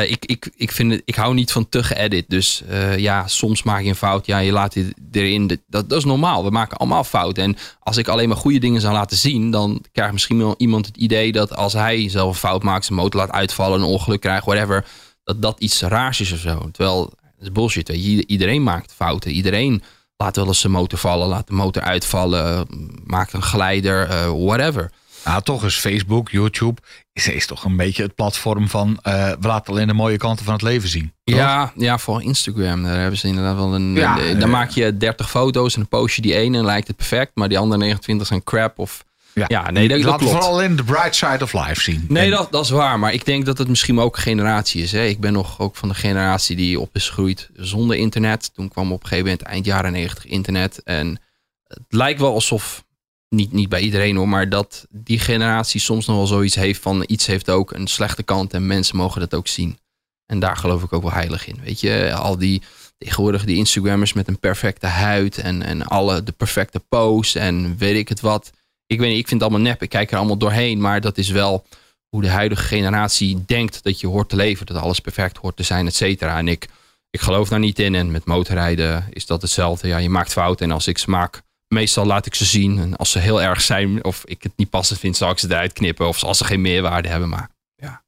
ik, ik, ik, vind het, ik hou niet van te geëdit. Dus ja, soms maak je een fout. Ja, je laat dit erin. Dat, dat, is normaal. We maken allemaal fouten. En als ik alleen maar goede dingen zou laten zien, dan krijgt misschien wel iemand het idee dat als hij zelf een fout maakt, zijn motor laat uitvallen, een ongeluk krijgt, whatever, dat dat iets raars is of zo. Terwijl, is bullshit. Weet je. Iedereen maakt fouten. Iedereen laat wel eens zijn motor vallen, laat de motor uitvallen, maakt een geleider, eh, whatever. Nou, toch is Facebook, YouTube. Is, is toch een beetje het platform van. eh, we laten alleen de mooie kanten van het leven zien. toch? Ja, ja, voor Instagram. Daar hebben ze inderdaad wel een. Ja, eh, eh, dan maak je 30 foto's en dan post je die ene en lijkt het perfect, maar die andere 29 zijn crap. Of ja, nee, dat, Laten we klopt. vooral alleen de bright side of life zien. Nee, En- dat, dat is waar. Maar ik denk dat het misschien ook een generatie is. Hè. Ik ben nog ook van de generatie die op is gegroeid zonder internet. Toen kwam op een gegeven moment eind jaren 90 internet. En het lijkt wel alsof, niet, niet bij iedereen hoor, maar dat die generatie soms nog wel zoiets heeft van iets heeft ook een slechte kant en mensen mogen dat ook zien. En daar geloof ik ook wel heilig in. Weet je, al die tegenwoordig die Instagrammers met een perfecte huid en, en alle de perfecte pose en weet ik het wat. Ik weet niet, ik vind het allemaal nep. Ik kijk er allemaal doorheen, maar dat is wel hoe de huidige generatie denkt dat je hoort te leven. Dat alles perfect hoort te zijn, et cetera. En ik, ik geloof daar niet in. En met motorrijden is dat hetzelfde. Ja, je maakt fouten en als ik ze maak, meestal laat ik ze zien. En als ze heel erg zijn of ik het niet passend vind, zal ik ze eruit knippen. Of als ze geen meerwaarde hebben. Maar Ja.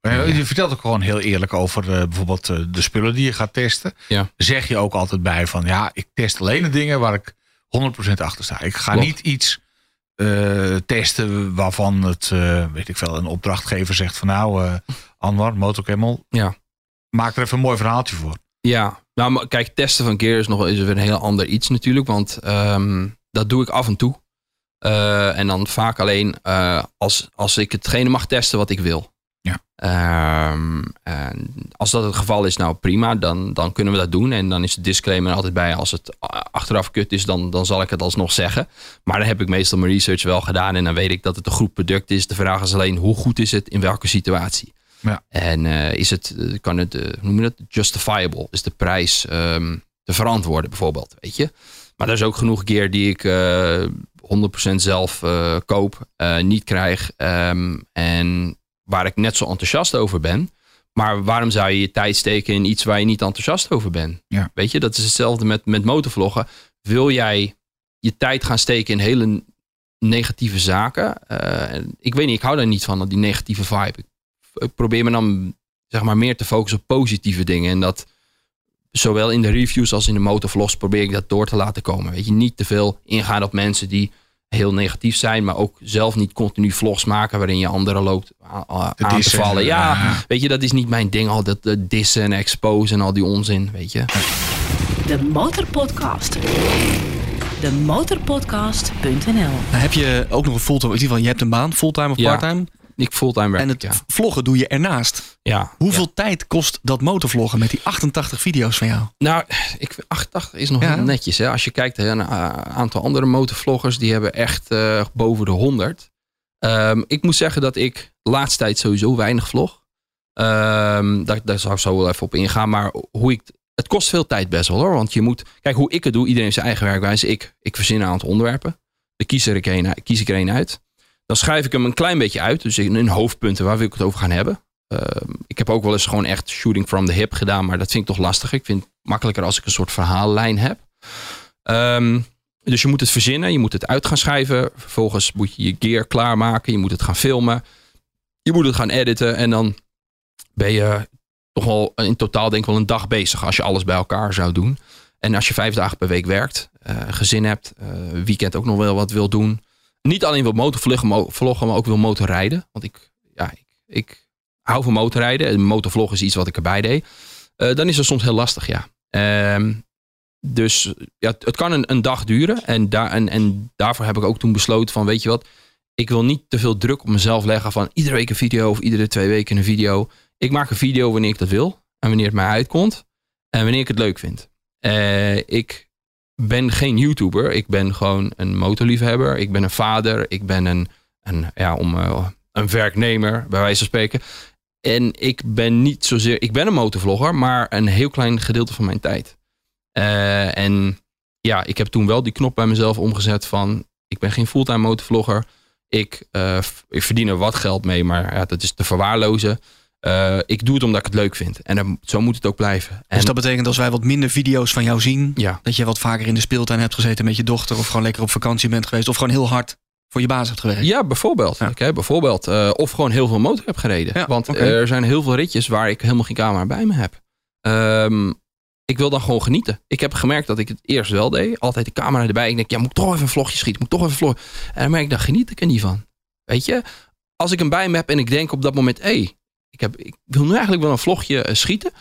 Eh, Je vertelt ook gewoon heel eerlijk over eh, bijvoorbeeld eh, de spullen die je gaat testen. Ja. Zeg je ook altijd bij van ja, ik test alleen de dingen waar ik 100% achter sta. Ik ga Klopt. niet iets eh, testen waarvan het, eh, weet ik veel, een opdrachtgever zegt van nou, eh Anwar, Motorcamel, Ja. maak er even een mooi verhaaltje voor. Ja, nou, maar kijk, testen van gear is nog is weer een heel ander iets natuurlijk. Want ehm, dat doe ik af en toe. En dan vaak alleen als, als ik hetgene mag testen wat ik wil. Ja. Ehm, als dat het geval is, nou prima, dan, dan kunnen we dat doen. En dan is de disclaimer er altijd bij. Als het achteraf kut is, dan, dan zal ik het alsnog zeggen. Maar dan heb ik meestal mijn research wel gedaan. En dan weet ik dat het een goed product is. De vraag is alleen, hoe goed is het in welke situatie? Ja. En eh, is het, eh, kan het, eh, hoe noem je dat, justifiable? Is de prijs ehm, te verantwoorden bijvoorbeeld, weet je? Maar er is ook genoeg gear die ik eh 100% zelf koop, niet krijg. ehm, en waar ik net zo enthousiast over ben. Maar waarom zou je je tijd steken in iets waar je niet enthousiast over bent? Ja. Weet je, dat is hetzelfde met, met motorvloggen. Wil jij je tijd gaan steken in hele negatieve zaken? Eh, ik weet niet, ik hou daar niet van, die negatieve vibe. Ik, ik probeer me dan zeg maar meer te focussen op positieve dingen. En dat zowel in de reviews als in de motorvlogs probeer ik dat door te laten komen. Weet je, niet te veel ingaan op mensen die heel negatief zijn, maar ook zelf niet continu vlogs maken waarin je anderen loopt aan te vallen. Ja, Ja. weet je, dat is niet mijn ding. Al dat eh, dissen en exposen en al die onzin, weet je. De Motorpodcast. De motorpodcast.nl Nou, heb je ook nog een fulltime, in ieder geval, je hebt een baan, fulltime of Ja. parttime. Ik fulltime werk. En het ja. vloggen doe je ernaast. ja. Hoeveel tijd kost dat motorvloggen met die 88 video's van jou? Nou, ik, vind 88 is nog Ja. netjes. Hè? Als je kijkt naar een uh, aantal andere motorvloggers, die hebben echt eh, boven de 100. Ehm, ik moet zeggen dat ik de laatste tijd sowieso weinig vlog. Ehm, daar, daar zou ik zo wel even op ingaan. Maar hoe ik, het kost veel tijd best wel hoor. Want je moet, kijk hoe ik het doe. Iedereen heeft zijn eigen werkwijze. Ik, ik verzin een aantal onderwerpen. Dan kies, er ik een, kies ik er een uit. Dan schrijf ik hem een klein beetje uit. Dus in, hoofdpunten waar wil ik het over gaan hebben. Ehm, ik heb ook wel eens gewoon echt shooting from the hip gedaan. Maar dat vind ik toch lastig. Ik vind het makkelijker als ik een soort verhaallijn heb. Ehm, dus je moet het verzinnen. Je moet het uit gaan schrijven. Vervolgens moet je je gear klaarmaken. Je moet het gaan filmen. Je moet het gaan editen. En dan ben je toch wel in totaal denk ik wel een dag bezig. Als je alles bij elkaar zou doen. En als je vijf dagen per week werkt. eh, gezin hebt. eh, weekend ook nog wel wat wil doen. Niet alleen wil motorvloggen, mo- vloggen, maar ook wil motorrijden. Want ik, ja, ik, ik hou van motorrijden. En motorvlog is iets wat ik erbij deed. Eh, dan is het soms heel lastig, ja. Ehm, dus ja, het- het kan een, een dag duren. En, daar, en, en daarvoor heb ik ook toen besloten van, weet je wat, ik wil niet te veel druk op mezelf leggen van iedere week een video of iedere twee weken een video. Ik maak een video wanneer ik dat wil en wanneer het mij uitkomt en wanneer ik het leuk vind. Eh, ik ben geen YouTuber. Ik ben gewoon een motorliefhebber. Ik ben een vader. Ik ben een, een, ja, om, eh, een werknemer, bij wijze van spreken. En ik ben niet zozeer. Ik ben een motorvlogger, maar een heel klein gedeelte van mijn tijd. Eh, en ja, ik heb toen wel die knop bij mezelf omgezet van. Ik ben geen fulltime motorvlogger. Ik, eh, ik verdien er wat geld mee, maar ja, dat is te verwaarlozen. Eh, ik doe het omdat ik het leuk vind. En dan- zo moet het ook blijven. En, Dus dat betekent als wij wat minder video's van jou zien, ja, dat je wat vaker in de speeltuin hebt gezeten met je dochter, of gewoon lekker op vakantie bent geweest, of gewoon heel hard voor je baas hebt gewerkt. Ja, bijvoorbeeld. Ja. Bijvoorbeeld. Eh, of gewoon heel veel motor heb gereden. Ja, Want er zijn heel veel ritjes waar ik helemaal geen camera bij me heb. Ehm, ik wil dan gewoon genieten. Ik heb gemerkt dat ik het eerst wel deed. Altijd de camera erbij. Ik denk, ja, moet ik toch even een vlogje schieten? Moet ik toch even vlog... En dan merk ik, daar geniet ik er niet van. Weet je? Als ik hem bij me heb en ik denk op dat moment... hé, hey, ik, heb, ik wil nu eigenlijk wel een vlogje eh, schieten.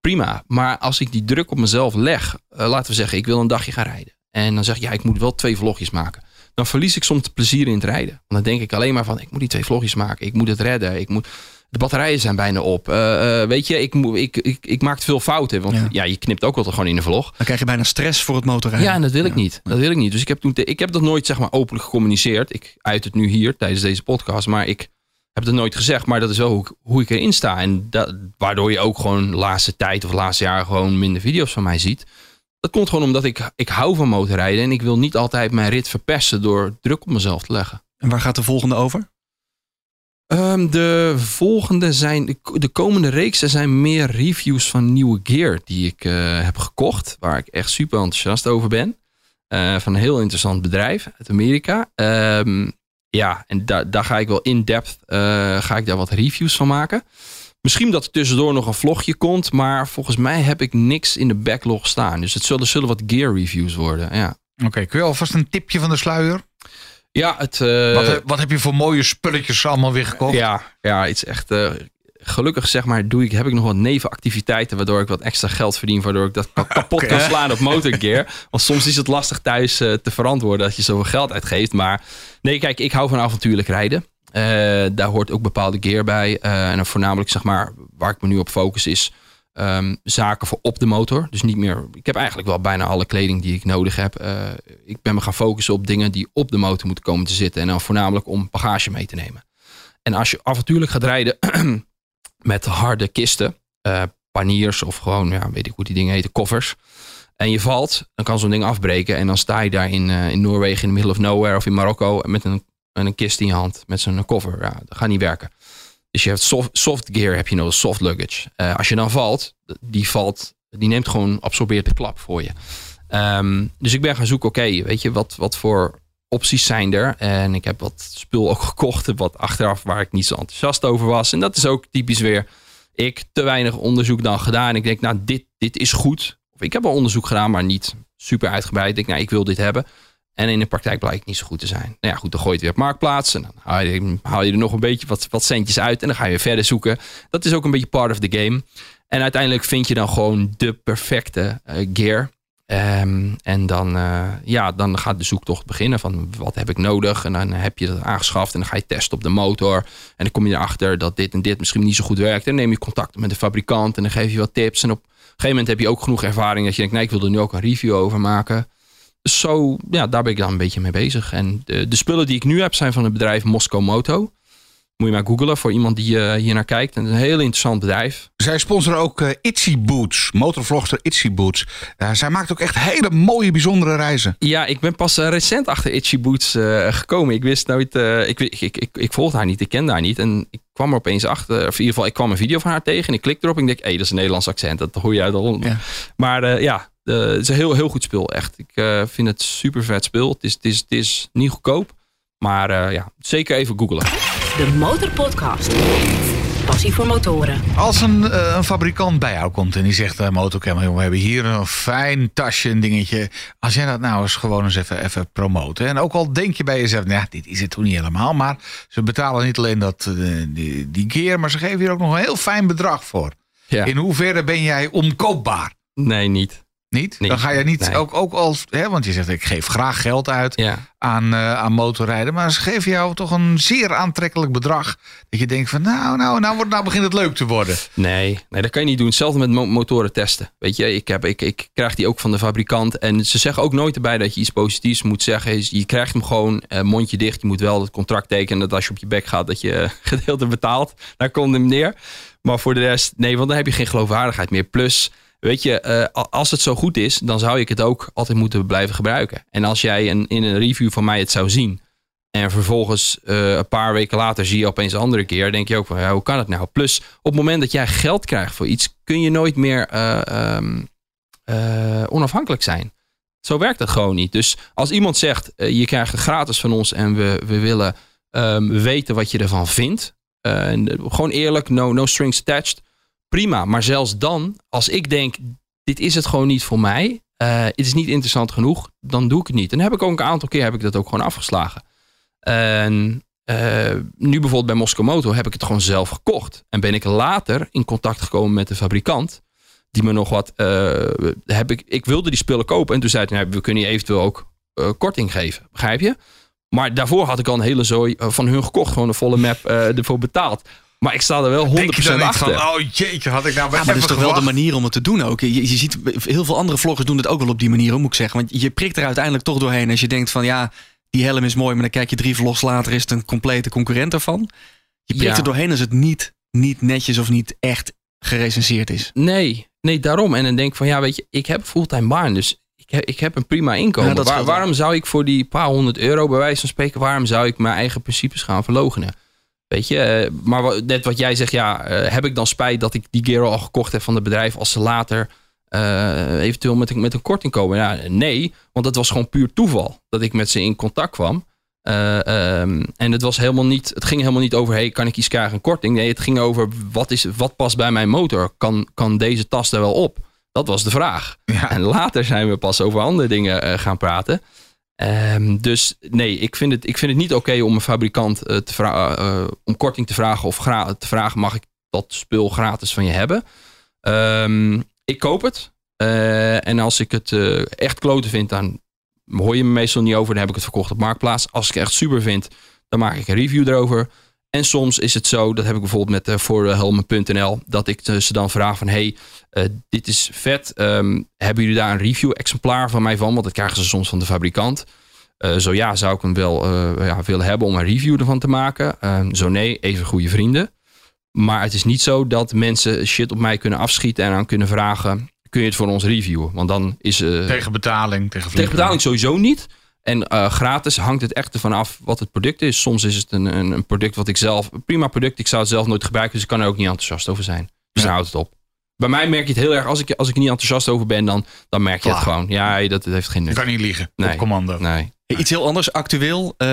Prima. Maar als ik die druk op mezelf leg... eh, laten we zeggen, ik wil een dagje gaan rijden. En dan zeg ik, ja, ik moet wel twee vlogjes maken dan verlies ik soms het plezier in het rijden. Want dan denk ik alleen maar van, ik moet die twee vlogjes maken. Ik moet het redden. Ik moet, de batterijen zijn bijna op. Eh, weet je, ik, ik, ik, ik maak te veel fouten. Want Ja. ja. je knipt ook altijd gewoon in de vlog. Dan krijg je bijna stress voor het motorrijden. Ja, en dat wil ik niet. Dat wil ik niet. Dus ik heb, toen ik heb dat nooit zeg maar openlijk gecommuniceerd. Ik uit het nu hier tijdens deze podcast. Maar ik heb het nooit gezegd. Maar dat is wel hoe ik, hoe ik erin sta. En dat, waardoor je ook gewoon de laatste tijd of de laatste jaren gewoon minder video's van mij ziet. Dat komt gewoon omdat ik, ik hou van motorrijden. En ik wil niet altijd mijn rit verpesten door druk op mezelf te leggen. En waar gaat de volgende over? Ehm, de volgende zijn, de, de komende reeksen zijn meer reviews van nieuwe gear die ik eh, heb gekocht. Waar ik echt super enthousiast over ben. Eh, van een heel interessant bedrijf uit Amerika. Ehm, ja, en da daar ga ik wel in depth, eh, ga ik daar wat reviews van maken. Misschien dat er tussendoor nog een vlogje komt. Maar volgens mij heb ik niks in de backlog staan. Dus het zullen, zullen wat gear reviews worden. Ja, Oké, kun je alvast een tipje van de sluier? ja het... eh, wat, wat heb je voor mooie spulletjes allemaal weer gekocht? Ja, ja, het is echt. eh, gelukkig zeg maar, doe ik, heb ik nog wat nevenactiviteiten. Waardoor ik wat extra geld verdien. Waardoor ik dat ka- kapot kan slaan op motorgear. Want soms is het lastig thuis eh, te verantwoorden dat je zoveel geld uitgeeft. Maar nee, kijk, ik hou van avontuurlijk rijden. Eh, daar hoort ook bepaalde gear bij. Eh, en dan voornamelijk zeg maar, waar ik me nu op focus is. ehm, zaken voor op de motor. Dus niet meer. Ik heb eigenlijk wel bijna alle kleding die ik nodig heb. Ik ben me gaan focussen op dingen die op de motor moeten komen te zitten. En dan voornamelijk om bagage mee te nemen. En als je avontuurlijk gaat rijden met harde kisten, eh, paniers of gewoon, ja, weet ik hoe die dingen heten, koffers. En je valt, dan kan zo'n ding afbreken. En dan sta je daar in, eh, in Noorwegen, in the middle of nowhere of in Marokko met een, een kist in je hand, met zo'n koffer. Ja, dat gaat niet werken. Dus je hebt soft, soft gear, heb je nodig, soft luggage. Eh, als je dan valt, die valt, die neemt gewoon, absorbeert de klap voor je. Ehm, dus ik ben gaan zoeken, oké, weet je, wat, wat voor opties zijn er? En ik heb wat spul ook gekocht, wat achteraf waar ik niet zo enthousiast over was. En dat is ook typisch weer, ik te weinig onderzoek dan gedaan. Ik denk, nou, dit, dit is goed. Of ik heb wel onderzoek gedaan, maar niet super uitgebreid. Ik denk, nou, ik wil dit hebben. En in de praktijk blijkt niet zo goed te zijn. Nou ja, goed, dan gooi je het weer op Marktplaats. En dan haal je, haal je er nog een beetje wat, wat centjes uit. En dan ga je weer verder zoeken. Dat is ook een beetje part of the game. En uiteindelijk vind je dan gewoon de perfecte eh, gear. Ehm, en dan, eh, ja, dan gaat de zoektocht beginnen van wat heb ik nodig. En dan heb je dat aangeschaft en dan ga je testen op de motor. En dan kom je erachter dat dit en dit misschien niet zo goed werkt. En dan neem je contact met de fabrikant en dan geef je wat tips. En op een gegeven moment heb je ook genoeg ervaring dat je denkt, nee, ik wil er nu ook een review over maken. Dus zo, ja, daar ben ik dan een beetje mee bezig. En de, de spullen die ik nu heb zijn van het bedrijf Moscow Moto. Moet je maar googlen voor iemand die eh, hier naar kijkt. En het is een heel interessant bedrijf. Zij sponsoren ook eh, Itsy Boots, motorvlogster Itsy Boots. Eh, zij maakt ook echt hele mooie, bijzondere reizen. Ja, ik ben pas recent achter Itchy Boots gekomen. Ik wist nooit, ik, ik, ik, ik, ik volgde haar niet, ik kende haar niet. En ik kwam er opeens achter, of in ieder geval, ik kwam een video van haar tegen. En ik klikte erop en ik denk, hé, dat is een Nederlands accent. Dat hoor je uit Holland. Ja. Maar ja, het is een heel, heel goed spul, echt. Ik vind het super vet spul. Het is, het is, het is niet goedkoop. Maar ja, zeker even googlen. De Motorpodcast. Passie voor motoren. Als een, eh, een fabrikant bij jou komt en die zegt, uh, Motorcam, joh, we hebben hier een fijn tasje, een dingetje. Als jij dat nou eens gewoon eens even, even promoten. En ook al denk je bij jezelf, nou, dit is het toen niet helemaal. Maar ze betalen niet alleen dat, eh, die, die gear, maar ze geven hier ook nog een heel fijn bedrag voor. Ja. In hoeverre ben jij omkoopbaar? Nee, niet. Niet? Dan ga je niet, Nee. ook, ook als, hè, want je zegt ik geef graag geld uit Ja. aan, eh, aan motorrijden. Maar ze geven jou toch een zeer aantrekkelijk bedrag. Dat je denkt van nou, nou, nou, wordt, nou begint het leuk te worden. Nee, nee, dat kan je niet doen. Hetzelfde met mo- motoren testen. Weet je, ik, heb, ik, ik krijg die ook van de fabrikant. En ze zeggen ook nooit erbij dat je iets positiefs moet zeggen. Is, Je krijgt hem gewoon eh, mondje dicht. Je moet wel het contract tekenen dat als je op je bek gaat, dat je eh, gedeelte betaalt. Daar komt hem neer. Maar voor de rest, nee, want dan heb je geen geloofwaardigheid meer. Plus, weet je, eh, als het zo goed is, dan zou ik het ook altijd moeten blijven gebruiken. En als jij een, in een review van mij het zou zien. En vervolgens eh, een paar weken later zie je opeens een andere keer. Denk je ook van, ja, hoe kan het nou? Plus, op het moment dat jij geld krijgt voor iets, kun je nooit meer eh, ehm, eh, onafhankelijk zijn. Zo werkt het gewoon niet. Dus als iemand zegt, je krijgt het gratis van ons en we, we willen ehm, weten wat je ervan vindt. gewoon eerlijk, no, no strings attached. Prima, maar zelfs dan, als ik denk, dit is het gewoon niet voor mij. eh, het is niet interessant genoeg, dan doe ik het niet. En heb ik ook een aantal keer heb ik dat ook gewoon afgeslagen. En eh, nu bijvoorbeeld bij Moscow Moto heb ik het gewoon zelf gekocht. En ben ik later in contact gekomen met de fabrikant. Die me nog wat. eh, heb ik, ik wilde die spullen kopen. En toen zei hij: nou, we kunnen je eventueel ook korting geven. Begrijp je? Maar daarvoor had ik al een hele zooi van hun gekocht. Gewoon een volle map ervoor betaald. Maar ik sta er wel 100% Denk je dan niet achter. van, oh jeetje, had ik nou Ja, maar dat is toch wel de manier om het te doen ook. Je, je ziet, heel veel andere vloggers doen het ook wel op die manier, moet ik zeggen. Want je prikt er uiteindelijk toch doorheen als je denkt van ja, die helm is mooi, maar dan kijk je drie vlogs later is het een complete concurrent ervan. Je prikt Ja. er doorheen als het niet, niet netjes of niet echt gerecenseerd is. Nee, nee, daarom. En dan denk ik van ja, weet je, ik heb fulltime baan. Dus ik heb, ik heb een prima inkomen. Ja, Waar- waarom zou ik voor die paar honderd euro, bij wijze van spreken, waarom zou ik mijn eigen principes gaan verlogenen? Weet je, eh, maar net wat jij zegt, ja, eh, heb ik dan spijt dat ik die gear al gekocht heb van het bedrijf als ze later eh, eventueel met, een- met een korting komen? Ja, nee, want dat was gewoon puur toeval dat ik met ze in contact kwam. Eh, ehm, en het, was helemaal niet, het ging helemaal niet over, hey, kan ik iets krijgen een korting? Nee, het ging over, wat, is, wat past bij mijn motor? Kan, kan deze tas er wel op? Dat was de vraag. Ja. En later zijn we pas over andere dingen gaan praten. Ehm, dus nee, ik vind het, ik vind het niet oké om een fabrikant eh, te vra- eh, om korting te vragen of te vragen: mag ik dat spul gratis van je hebben? Ehm, ik koop het. Eh, en als ik het eh, echt kloten vind, dan hoor je me meestal niet over. Dan heb ik het verkocht op Marktplaats. Als ik het echt super vind, dan maak ik een review erover. En soms is het zo, dat heb ik bijvoorbeeld met eh, voor helmen.nl, dat ik eh, ze dan vraag van, hey, eh, dit is vet. Ehm, hebben jullie daar een review-exemplaar van mij van? Want dat krijgen ze soms van de fabrikant. Eh, zo ja, zou ik hem wel ja, willen hebben om een review ervan te maken. Ehm, zo nee, even goede vrienden. Maar het is niet zo dat mensen shit op mij kunnen afschieten en dan kunnen vragen: kun je het voor ons reviewen? Want dan is. Tegen betaling, tegen tegen betaling sowieso niet. En eh, gratis hangt het echt ervan af wat het product is. Soms is het een, een, een product wat ik zelf. Een prima product. Ik zou het zelf nooit gebruiken. Dus ik kan er ook niet enthousiast over zijn. Dus Ja. dan houdt het op. Bij mij merk je het heel erg. Als ik, als ik er niet enthousiast over ben, dan, dan merk je het gewoon. Ja, dat, dat heeft geen Je nut. kan niet liegen. Nee. Op commando. Nee. Iets heel anders, actueel. eh,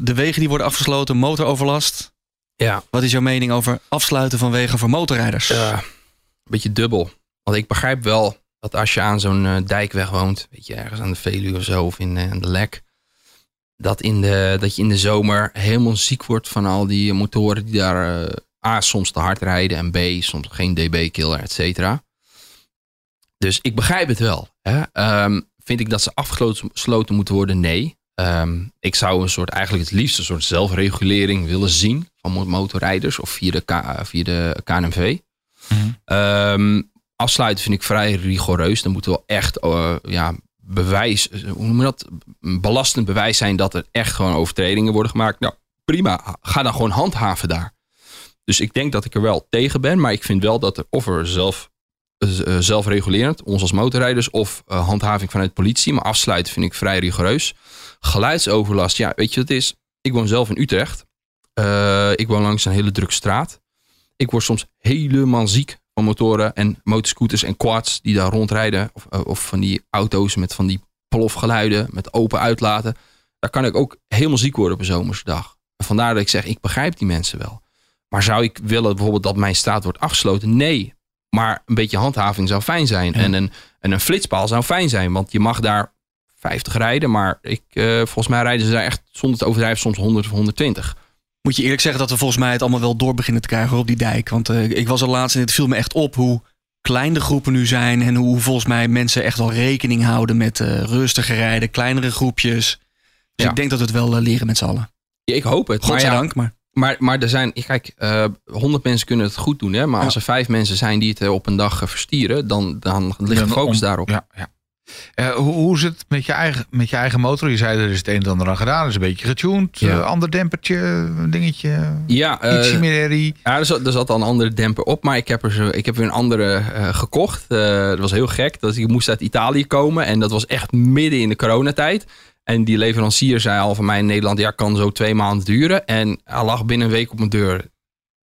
de wegen die worden afgesloten, motoroverlast. Ja, Wat is jouw mening over afsluiten van wegen voor motorrijders? eh, een beetje dubbel. Want ik begrijp wel dat als je aan zo'n eh, dijkweg woont, weet je, ergens aan de Veluwe of zo, of in, eh, de Lek, dat, in de, dat je in de zomer helemaal ziek wordt van al die motoren die daar eh, A, soms te hard rijden en B, soms geen dB-killer, et cetera. Dus ik begrijp het wel. Hè? Ehm, vind ik dat ze afgesloten gesloten moeten worden? Nee. Ehm, ik zou een soort, eigenlijk het liefst een soort zelfregulering willen zien van mo- motorrijders of via de, K, via de KNMV. Mhm. Ehm, afsluiten vind ik vrij rigoureus. Dan moet wel echt eh, ja, bewijs, hoe noem je dat? Belastend bewijs zijn dat er echt gewoon overtredingen worden gemaakt. Nou, prima. Ga dan gewoon handhaven daar. Dus ik denk dat ik er wel tegen ben. Maar ik vind wel dat er of er zelf, eh, zelfregulerend, ons als motorrijders, of eh, handhaving vanuit politie. Maar afsluiten vind ik vrij rigoureus. Geluidsoverlast, ja, weet je wat het is? Ik woon zelf in Utrecht. Eh, ik woon langs een hele drukke straat. Ik word soms helemaal ziek motoren en motorscooters en quads die daar rondrijden. Of, eh, of van die auto's met van die plofgeluiden, met open uitlaten. Daar kan ik ook helemaal ziek worden op een zomerse dag. Vandaar dat ik zeg, ik begrijp die mensen wel. Maar zou ik willen bijvoorbeeld dat mijn straat wordt afgesloten? Nee. Maar een beetje handhaving zou fijn zijn. En, een, en een flitspaal zou fijn zijn. Want je mag daar 50 rijden. Maar ik, eh, volgens mij rijden ze daar echt zonder te overdrijven soms 100 of 120. Moet je eerlijk zeggen dat we volgens mij het allemaal wel door beginnen te krijgen op die dijk. Want eh, ik was er laatst en het viel me echt op hoe klein de groepen nu zijn. En hoe volgens mij mensen echt wel rekening houden met eh rustiger rijden, kleinere groepjes. Dus Ja. ik denk dat we het wel eh, leren met z'n allen. Ja, ik hoop het. Maar ja, Godzijdank. Maar Maar, maar er zijn, kijk, 100 mensen kunnen het goed doen. Hè? Maar als er vijf mensen zijn die het op een dag verstieren, dan, dan ligt de focus daarop. Ja, ja. Eh, hoe, hoe zit het met je, eigen, met je eigen motor? Je zei er is het een en ander aan gedaan. Er is een beetje getuned. Ja. eh, ander dempertje, dingetje. Ja, eh, meer herrie. ja er, zat, er zat al een andere demper op, maar ik heb er, zo, ik heb weer een andere gekocht. Dat was heel gek. Dat ik moest uit Italië komen en dat was echt midden in de coronatijd. En die leverancier zei al van mij in Nederland, ja, kan zo twee maanden duren. En hij lag binnen een week op mijn deur.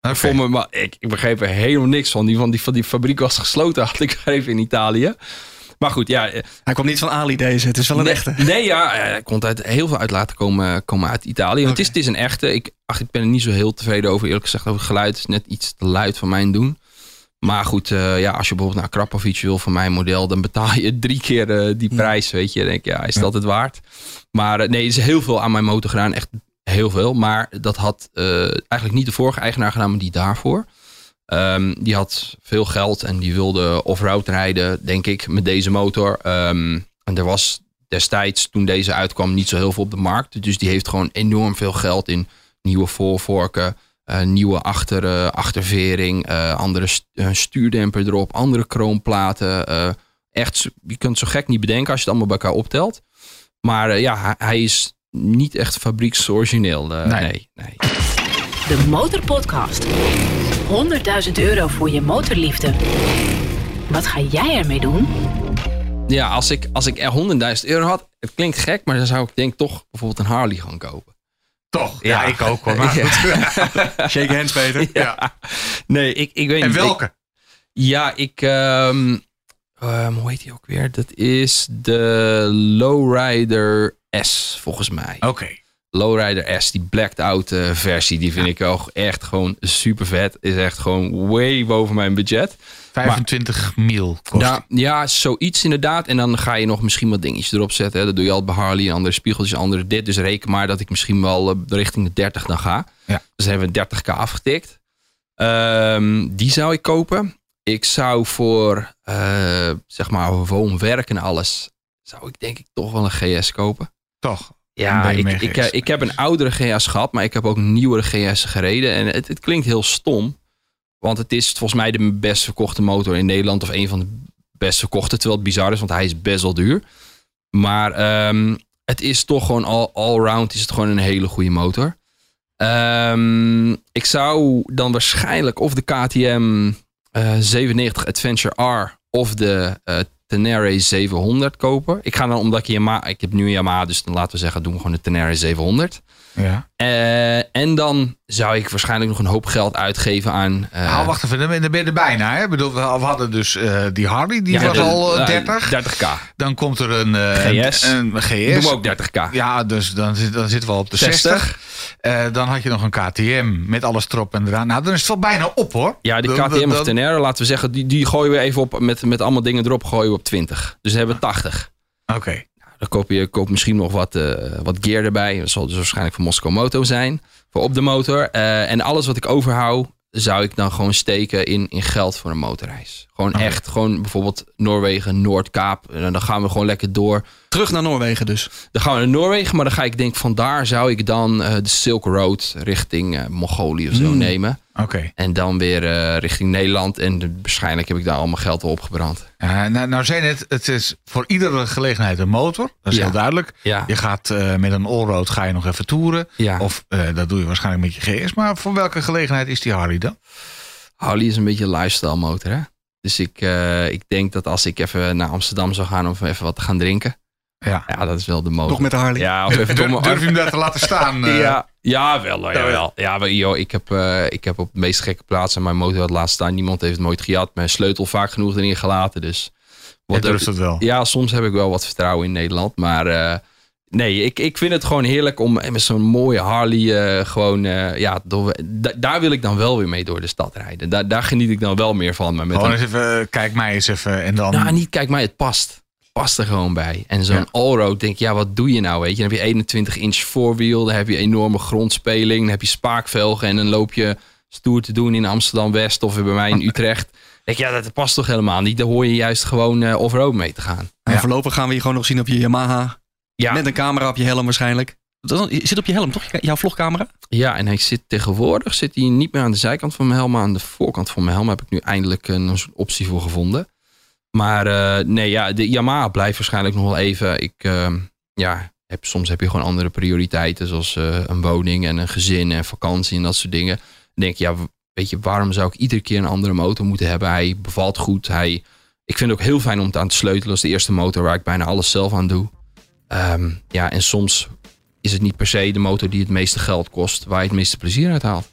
Voor me, maar ik, ik begreep er helemaal niks van. Die, van, die, van die fabriek was gesloten, had ik even in Italië. Maar goed, ja, eh, hij kwam niet van Ali deze. Het is wel een nee, echte. Nee, ja, eh, hij komt uit, heel veel uit laten komen, komen uit Italië. Want het, is, het is een echte. Ik, ach, ik ben er niet zo heel tevreden over. Eerlijk gezegd, over het geluid is net iets te luid van mijn doen. Maar goed, eh, ja, als je bijvoorbeeld naar Krapovic wil van mijn model, dan betaal je drie keer die prijs. Weet je, dan denk ik, ja, is dat het waard? Maar nee, er is heel veel aan mijn motor gedaan. Echt heel veel. Maar dat had eigenlijk niet de vorige eigenaar gedaan, maar die daarvoor. Ehm, die had veel geld en die wilde off-road rijden, denk ik, met deze motor. Ehm, en er was destijds, toen deze uitkwam, niet zo heel veel op de markt. Dus die heeft gewoon enorm veel geld in nieuwe voorvorken, eh, nieuwe achter, eh, achtervering, eh, andere st- stuurdemper erop, andere kroonplaten. echt, je kunt het zo gek niet bedenken als je het allemaal bij elkaar optelt. Maar ja, hij, is niet echt fabrieksorigineel. Nee. nee, nee. De Motorpodcast. 100.000 euro voor je motorliefde. Wat ga jij ermee doen? Ja, als ik, als ik er 100.000 euro had, het klinkt gek, maar dan zou ik denk toch bijvoorbeeld een Harley gaan kopen. Toch? Ja, ik ook hoor. Maar Ja. goed. Shake hands, Peter. Ja. Nee, ik, ik weet En niet. welke? Ik- ja, ik. ehm, ehm, hoe heet die ook weer? Dat is de Lowrider S, volgens mij. Oké. Lowrider S, die blacked out eh, versie, die vind ik ook echt gewoon super vet. Is echt gewoon way boven mijn budget. 25 mil kost. Ja, ja, zoiets inderdaad. En dan ga je nog misschien wat dingetjes erop zetten. Hè. Dat doe je al bij Harley, andere spiegeltjes, andere dit. Dus reken maar dat ik misschien wel eh, richting de 30 dan ga. Ja. Dus hebben we 30k afgetikt. Ehm, die zou ik kopen. Ik zou voor, eh, zeg maar, woonwerk en alles, zou ik denk ik toch wel een GS kopen. Toch? Ja, ik, ik, eh, ik heb een oudere GS gehad, maar ik heb ook nieuwere GS gereden. En het, het klinkt heel stom, want het is volgens mij de best verkochte motor in Nederland. Of een van de best verkochte, terwijl het bizar is, want hij is best wel duur. Maar ehm, het is toch gewoon all, allround is het gewoon een hele goede motor. Ehm, ik zou dan waarschijnlijk of de KTM eh, 97 Adventure R of de eh Tenere 700 kopen. Ik ga dan, omdat ik Yamaha, ik heb nu een Yamaha, dus dan laten we zeggen, doen we gewoon de Tenere 700. Ja. Eh, en dan zou ik waarschijnlijk nog een hoop geld uitgeven aan... eh, nou, wacht even, dan ben je er bijna. Hè? Bedoel, we hadden dus eh, die Harley, die ja, was de- al eh, eh, 30. 30k. Dan komt er een, GS. een, een GS. We ook 30k. Ja, dus dan, dan zitten we al op de 60. 60. Eh, dan had je nog een KTM met alles erop en eraan. Nou, dan is het wel bijna op hoor. Ja, die KTM of Tenere, laten we zeggen, die, die gooien we even op met, met allemaal dingen erop, gooien we op 20. Dus dan hebben we 80. Oké. Dan koop je koop misschien nog wat, eh, wat gear erbij. Dat zal dus waarschijnlijk van Moscow Moto zijn. Voor op de motor. Eh, en alles wat ik overhoud, zou ik dan gewoon steken in, in geld voor een motorreis. Gewoon echt, gewoon bijvoorbeeld Noorwegen, Noordkaap. En dan gaan we gewoon lekker door. Terug naar Noorwegen dus. Dan gaan we naar Noorwegen, maar dan ga ik denk vandaar zou ik dan eh, de Silk Road richting Mongolië of zo Hmm. nemen. En dan weer eh, richting Nederland. En waarschijnlijk heb ik daar al mijn geld al opgebrand. Nou, nou zijn het, het is voor iedere gelegenheid een motor. Dat is Ja. heel duidelijk. Ja, Je gaat eh, met een allroad ga je nog even toeren. ja. Of eh, dat doe je waarschijnlijk met je GS. Maar voor welke gelegenheid is die Harley dan? Harley is een beetje een lifestyle motor, hè? Dus ik, ik denk dat als ik even naar Amsterdam zou gaan om even wat te gaan drinken. Ja. Ja, dat is wel de motor. Nog met de Harley. Ja, of even Durf, domme- durf je hem daar te laten staan? eh? ja, ja, wel. Jawel. Ja, maar, joh, ik, heb, eh, ik heb op de meest gekke plaatsen mijn motor had laten staan. Niemand heeft het nooit gejat. Mijn sleutel vaak genoeg erin gelaten. Dus Je durft het wel. ja, soms heb ik wel wat vertrouwen in Nederland. Maar eh, nee, ik, ik vind het gewoon heerlijk om met zo'n mooie Harley eh, gewoon... eh, ja, door, da- daar wil ik dan wel weer mee door de stad rijden. Daar, daar geniet ik dan wel meer van. Maar met Gewoon een, eens even, eh, kijk mij eens even. En dan... nou, niet, kijk maar, het past. Past er gewoon bij. En zo'n Ja. allroad, denk ik, ja, wat doe je nou, weet je? Dan heb je 21 inch voorwiel, dan heb je enorme grondspeling, dan heb je spaakvelgen en dan loop je stoer te doen in Amsterdam-West of bij mij in Utrecht. Denk je, ja, dat past toch helemaal niet? Daar hoor je juist gewoon off-road mee te gaan. En Ja. voorlopig gaan we je gewoon nog zien op je Yamaha. Ja, Met een camera op je helm waarschijnlijk. Dat zit op je helm toch? Jouw vlogcamera? Ja, en hij zit tegenwoordig zit hij niet meer aan de zijkant van mijn helm, maar aan de voorkant van mijn helm heb ik nu eindelijk een, optie voor gevonden. Maar eh, nee, ja, de Yamaha blijft waarschijnlijk nog wel even. Ik, eh, ja, heb, soms heb je gewoon andere prioriteiten, zoals eh, een woning en een gezin en vakantie en dat soort dingen. Dan denk je, ja, weet je, waarom zou ik iedere keer een andere motor moeten hebben? Hij bevalt goed. Hij, ik vind het ook heel fijn om het aan te sleutelen. Is de eerste motor waar ik bijna alles zelf aan doe. Ehm, ja, en soms is het niet per se de motor die het meeste geld kost, waar je het meeste plezier uit haalt.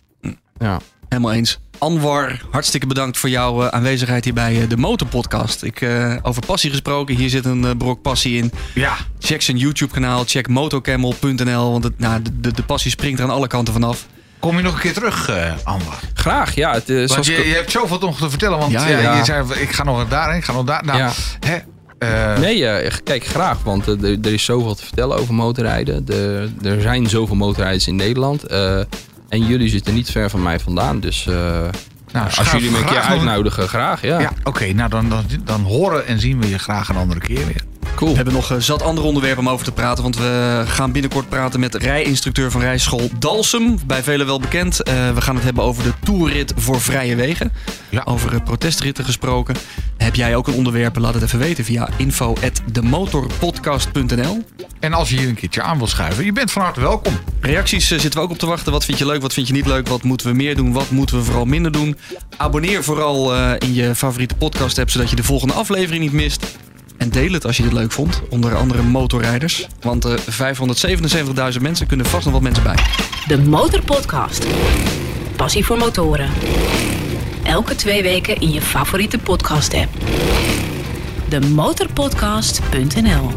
Ja. Helemaal eens. Anwar, hartstikke bedankt voor jouw eh, aanwezigheid hier bij eh, de Motorpodcast. Ik, eh, over passie gesproken, hier zit een brok passie in. Ja, Check zijn YouTube kanaal, check motocamel.nl. Want het, nou, de, de, de passie springt er aan alle kanten vanaf. kom je nog een keer terug, eh Anwar? Graag, ja. Het, eh, Want zoals je, je hebt zoveel nog te vertellen. Want Ja, ja, ja. je zei, ik ga nog daarheen, ik ga nog daar. Nou, Ja. hè, eh, Nee, eh, kijk graag, want er, is zoveel te vertellen over motorrijden. De, er zijn zoveel motorrijders in Nederland. eh, en jullie zitten niet ver van mij vandaan. Dus eh, nou, als jullie me een keer uitnodigen, graag. Ja, Ja, oké. nou, dan, dan, dan horen en zien we je graag een andere keer weer. Cool. We hebben nog eh, zat andere onderwerpen om over te praten. Want we gaan binnenkort praten met rijinstructeur van rijschool Dalsum. Bij velen wel bekend. Eh, we gaan het hebben over de toerrit voor vrije wegen. Ja. Over eh, protestritten gesproken. Heb jij ook een onderwerp? Laat het even weten via info.demotorpodcast.nl En als je hier een keertje aan wil schuiven, je bent van harte welkom. Reacties zitten we ook op te wachten. Wat vind je leuk? Wat vind je niet leuk? Wat moeten we meer doen? Wat moeten we vooral minder doen? Abonneer vooral in je favoriete podcast app, zodat je de volgende aflevering niet mist. En deel het als je het leuk vond, onder andere motorrijders. Want eh 577.000 mensen kunnen vast nog wat mensen bij. De Motorpodcast. Passie voor motoren. Elke twee weken in je favoriete podcast app. De motorpodcast.nl